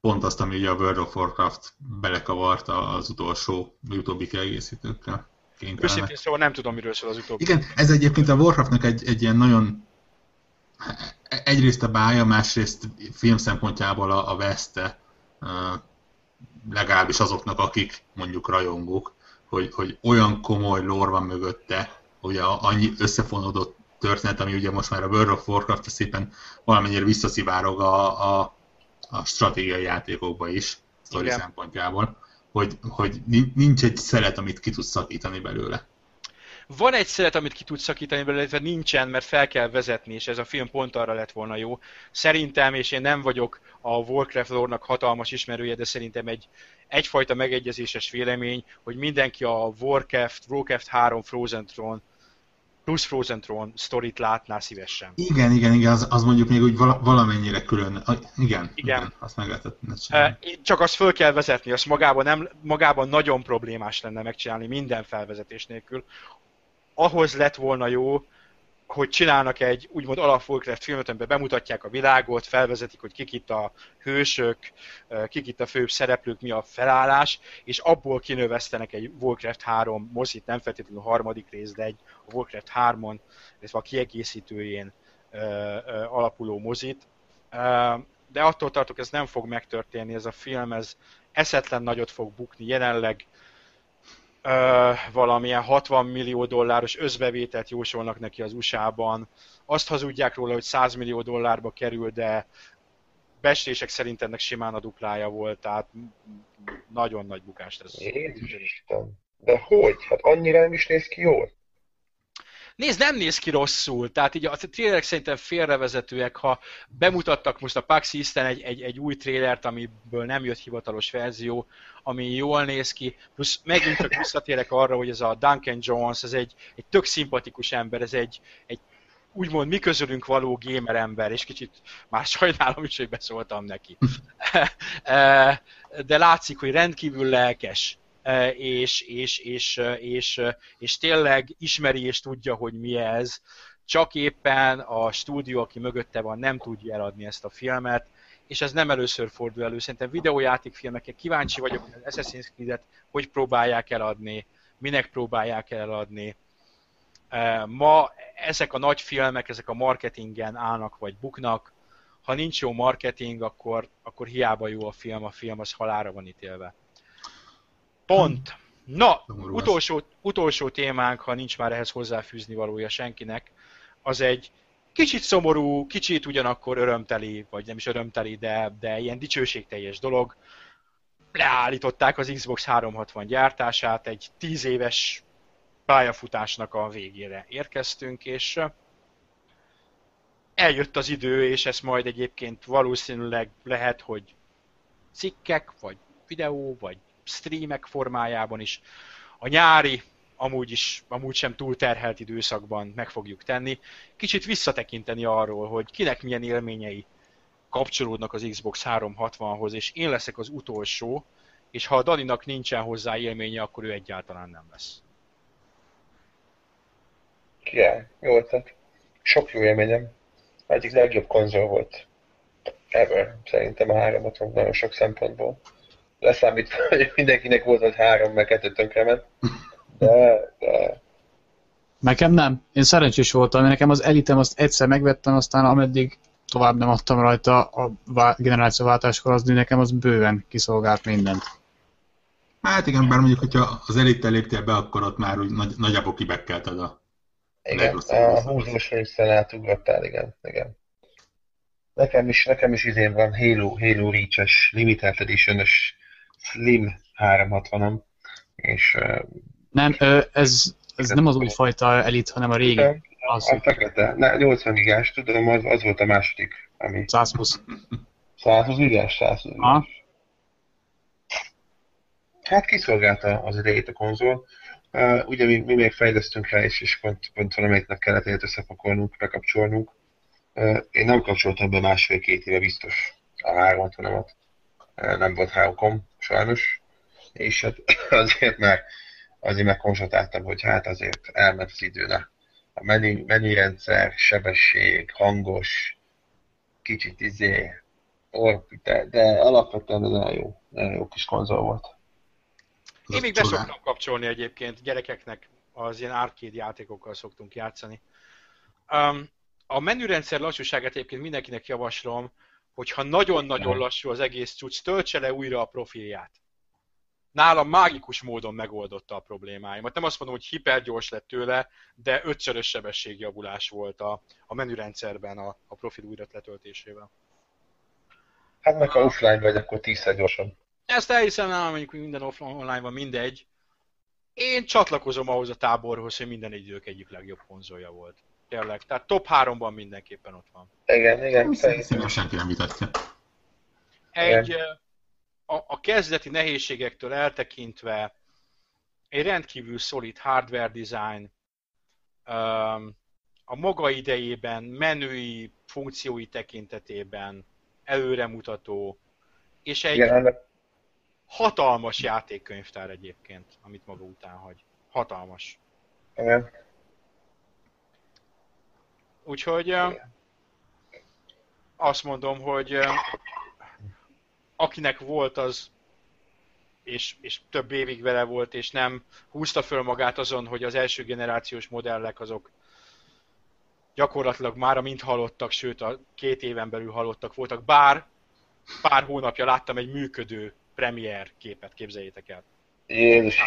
pont azt, ami ugye a World of Warcraft belekavarta az utolsó, utóbbi kiegészítőkkel. Kénytelenek. Őszintén szóval nem tudom, miről szól az utóbbi. Igen, ez egyébként a Warcraftnak egy, egy ilyen nagyon egyrészt a bája, másrészt film szempontjából a, a veszte, legalábbis azoknak, akik mondjuk rajongók, hogy, hogy olyan komoly lore van mögötte, ugye annyi összefonódott történet, ami ugye most már a World of Warcraft szépen valamennyire visszaszivárog a, a, a stratégiai játékokba is, sztori szempontjából, hogy, hogy nin- nincs egy szelet, amit ki tudsz szakítani belőle. Van egy szeret, amit ki tudsz szakítani belőle, illetve nincsen, mert fel kell vezetni, és ez a film pont arra lett volna jó. Szerintem, és én nem vagyok a Warcraft lore-nak hatalmas ismerője, de szerintem egy egyfajta megegyezéses vélemény, hogy mindenki a Warcraft, Warcraft 3 Frozen Throne plusz Frozen Throne sztorit látná szívesen. Igen, igen, igen, az, az mondjuk még úgy vala, valamennyire külön. A, igen, igen, Igen. azt meg lehetett csinálni. Csak azt föl kell vezetni, azt magában, nem, magában nagyon problémás lenne megcsinálni minden felvezetés nélkül. Ahhoz lett volna jó, hogy csinálnak egy úgymond alap Warcraft filmet, amiben bemutatják a világot, felvezetik, hogy kik itt a hősök, eh, kik itt a főbb szereplők, mi a felállás, és abból kinövesztenek egy Warcraft 3 mozit, nem feltétlenül a harmadik rész, de egy a Warcraft 3-on, illetve a kiegészítőjén ö, ö, alapuló mozit. De attól tartok, ez nem fog megtörténni, ez a film, ez eszetlen nagyot fog bukni. Jelenleg ö, valamilyen 60 millió dolláros özbevételt jósolnak neki az USA-ban. Azt hazudják róla, hogy 100 millió dollárba kerül, de Bestések szerint ennek simán a duplája volt, tehát nagyon nagy bukást ez. Jézus Isten. De hogy? Hát annyira nem is néz ki jól. Nézd, nem néz ki rosszul, tehát így a trélerek szerintem félrevezetőek, ha bemutattak most a PAX East-en egy, egy, egy új trélert, amiből nem jött hivatalos verzió, ami jól néz ki, plusz megint csak visszatérek arra, hogy ez a Duncan Jones, ez egy, egy tök szimpatikus ember, ez egy, egy úgymond mi közülünk való gamer ember, és kicsit már sajnálom is, hogy beszóltam neki. De látszik, hogy rendkívül lelkes, és, és, és, és, és tényleg ismeri és tudja, hogy mi ez, csak éppen a stúdió, aki mögötte van, nem tudja eladni ezt a filmet, és ez nem először fordul elő. Szerintem videójátékfilmekkel kíváncsi vagyok, hogy az Assassin's Creed-et hogy próbálják eladni, minek próbálják eladni. Ma ezek a nagy filmek, ezek a marketingen állnak vagy buknak. Ha nincs jó marketing, akkor, akkor hiába jó a film, a film az halára van ítélve. Pont. Na, utolsó, utolsó témánk, ha nincs már ehhez hozzáfűzni valója senkinek, az egy kicsit szomorú, kicsit ugyanakkor örömteli, vagy nem is örömteli, de, de ilyen dicsőségteljes dolog. Leállították az Xbox 360 gyártását, egy 10 éves pályafutásnak a végére érkeztünk, és eljött az idő, és ez majd egyébként valószínűleg lehet, hogy cikkek, vagy videó, vagy streamek formájában is. A nyári, amúgy is, amúgy sem túlterhelt időszakban meg fogjuk tenni. Kicsit visszatekinteni arról, hogy kinek milyen élményei kapcsolódnak az Xbox 360-hoz, és én leszek az utolsó, és ha a Daninak nincsen hozzá élménye, akkor ő egyáltalán nem lesz. Király, jó tehát Sok jó élményem. Egyik legjobb konzol volt ever, szerintem a 360 nagyon sok szempontból leszámítva, hogy mindenkinek volt az három, meg kettő tönkrement. De, de... Nekem nem. Én szerencsés voltam, mert nekem az elitem azt egyszer megvettem, aztán ameddig tovább nem adtam rajta a generációváltáskor, az nekem az bőven kiszolgált mindent. Hát igen, bár mondjuk, hogyha az elittel léptél be, akkor ott már úgy nagy, nagyjából kibekkelted a igen, a húzós részen átugrottál, igen, igen. Nekem is, nekem is izén van Halo, Halo Reach-es, Limited Edition-ös Slim 360-am, és... Nem, ez, ez nem az új fajta elit, hanem a régi. Az. A fekete, ne, 80 gigás, tudom, az, az volt a második, ami... 120. 120 gigás, 120 gigás. Hát kiszolgálta az idejét a konzol. Uh, ugye mi, mi még fejlesztünk rá, és, és pont, pont valamelyiknek kellett egyet összepakolnunk, bekapcsolnunk. Uh, én nem kapcsoltam be másfél-két éve biztos a 360-amat. Uh, nem volt hárokom sajnos, és hát azért már azért megkonstatáltam, hogy hát azért elment az időne. A menü, menürendszer, sebesség, hangos, kicsit izé, or, de, alapvetően nagyon jó, nagyon jó kis konzol volt. Én még beszoktam kapcsolni egyébként gyerekeknek, az ilyen arcade játékokkal szoktunk játszani. Um, a menürendszer lassúságát egyébként mindenkinek javaslom, hogyha nagyon-nagyon lassú az egész cucc, töltse le újra a profilját. Nálam mágikus módon megoldotta a problémáimat. Nem azt mondom, hogy hipergyors lett tőle, de ötszörös sebességjavulás volt a, a menürendszerben a, a profil újra letöltésével. Hát meg ha offline vagy, akkor tízszer gyorsabb. Ezt elhiszem, nem mondjuk minden offline online van mindegy. Én csatlakozom ahhoz a táborhoz, hogy minden idők egyik legjobb konzolja volt. Tényleg. Tehát top 3-ban mindenképpen ott van. Igen, igen. Szerintem senki nem vitatja. Egy, a, a kezdeti nehézségektől eltekintve egy rendkívül szolid hardware design, a maga idejében, menői funkciói tekintetében előremutató, és egy Igen, hatalmas játékkönyvtár egyébként, amit maga után hagy. Hatalmas. Igen. Úgyhogy azt mondom, hogy akinek volt az, és, és több évig vele volt, és nem húzta föl magát azon, hogy az első generációs modellek azok gyakorlatilag már mind halottak, sőt a két éven belül halottak voltak, bár pár hónapja láttam egy működő premier képet, képzeljétek el. Jézus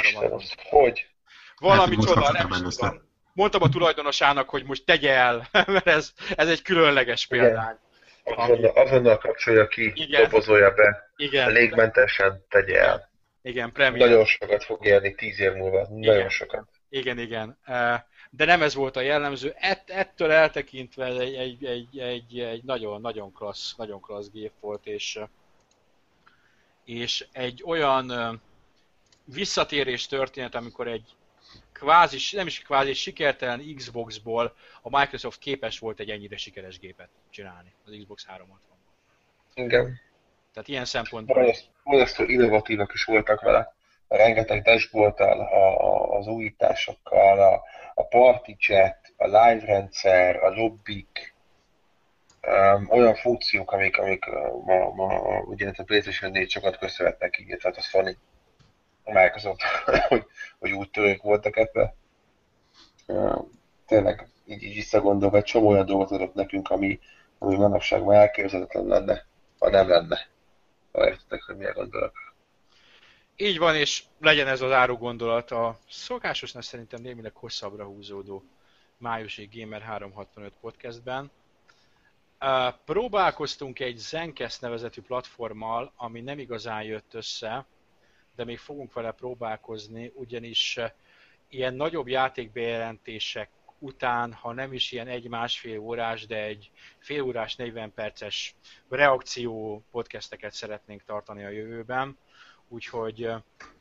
hogy? Valami hát, csoda, nem is tudom mondtam a tulajdonosának, hogy most tegye el, mert ez, ez egy különleges példány. Azonnal, azonnal kapcsolja ki, Igen. dobozolja be, Igen, légmentesen tegye el. igen, Premier. Nagyon sokat fog érni tíz év múlva. Nagyon Igen. sokat. Igen, igen. De nem ez volt a jellemző. Ett, ettől eltekintve egy, egy, egy, egy, egy nagyon, nagyon klassz, nagyon klassz gép volt, és, és egy olyan visszatérés történet, amikor egy kvázi, nem is kvázi sikertelen Xboxból a Microsoft képes volt egy ennyire sikeres gépet csinálni, az Xbox 360 Igen. Tehát ilyen szempontból Borzasztó- innovatívak is voltak vele. Rengeteg dashboardtal, az újításokkal, a, a party chat, a live rendszer, a lobbik, um, olyan funkciók, amik, amik uh, ma, ma ugye a PlayStation 4 sokat köszönhetnek így, tehát a Sony, a Microsoft, hogy, hogy úgy törők voltak ebbe. Tényleg így, így visszagondolva egy csomó olyan dolgot adott nekünk, ami, ami manapság már elképzelhetetlen lenne, ha nem lenne. Ha értitek, hogy milyen gondolok. Így van, és legyen ez az áru gondolat a szokásosnak szerintem némileg hosszabbra húzódó májusi Gamer 365 podcastben. Próbálkoztunk egy Zencast nevezetű platformmal, ami nem igazán jött össze, de még fogunk vele próbálkozni, ugyanis uh, ilyen nagyobb játékbejelentések után, ha nem is ilyen egy-másfél órás, de egy fél órás, 40 perces reakció podcasteket szeretnénk tartani a jövőben. Úgyhogy ö,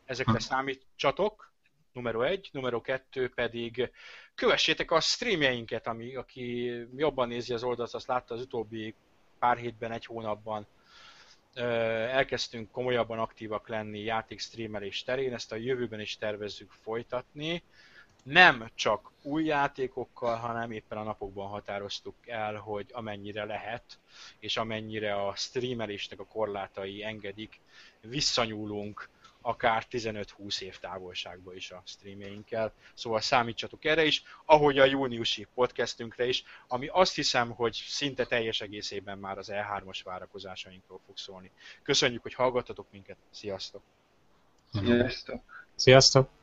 ezekre számítsatok, numero egy, numero kettő pedig kövessétek a streamjeinket, ami, aki jobban nézi az oldalt, azt látta az utóbbi pár hétben, egy hónapban elkezdtünk komolyabban aktívak lenni játékstreamelés terén, ezt a jövőben is tervezzük folytatni. Nem csak új játékokkal, hanem éppen a napokban határoztuk el, hogy amennyire lehet, és amennyire a streamelésnek a korlátai engedik, visszanyúlunk akár 15-20 év távolságba is a streamjeinkkel, szóval számítsatok erre is, ahogy a júniusi podcastünkre is, ami azt hiszem, hogy szinte teljes egészében már az E3-as várakozásainkról fog szólni. Köszönjük, hogy hallgattatok minket, sziasztok! Sziasztok! Sziasztok!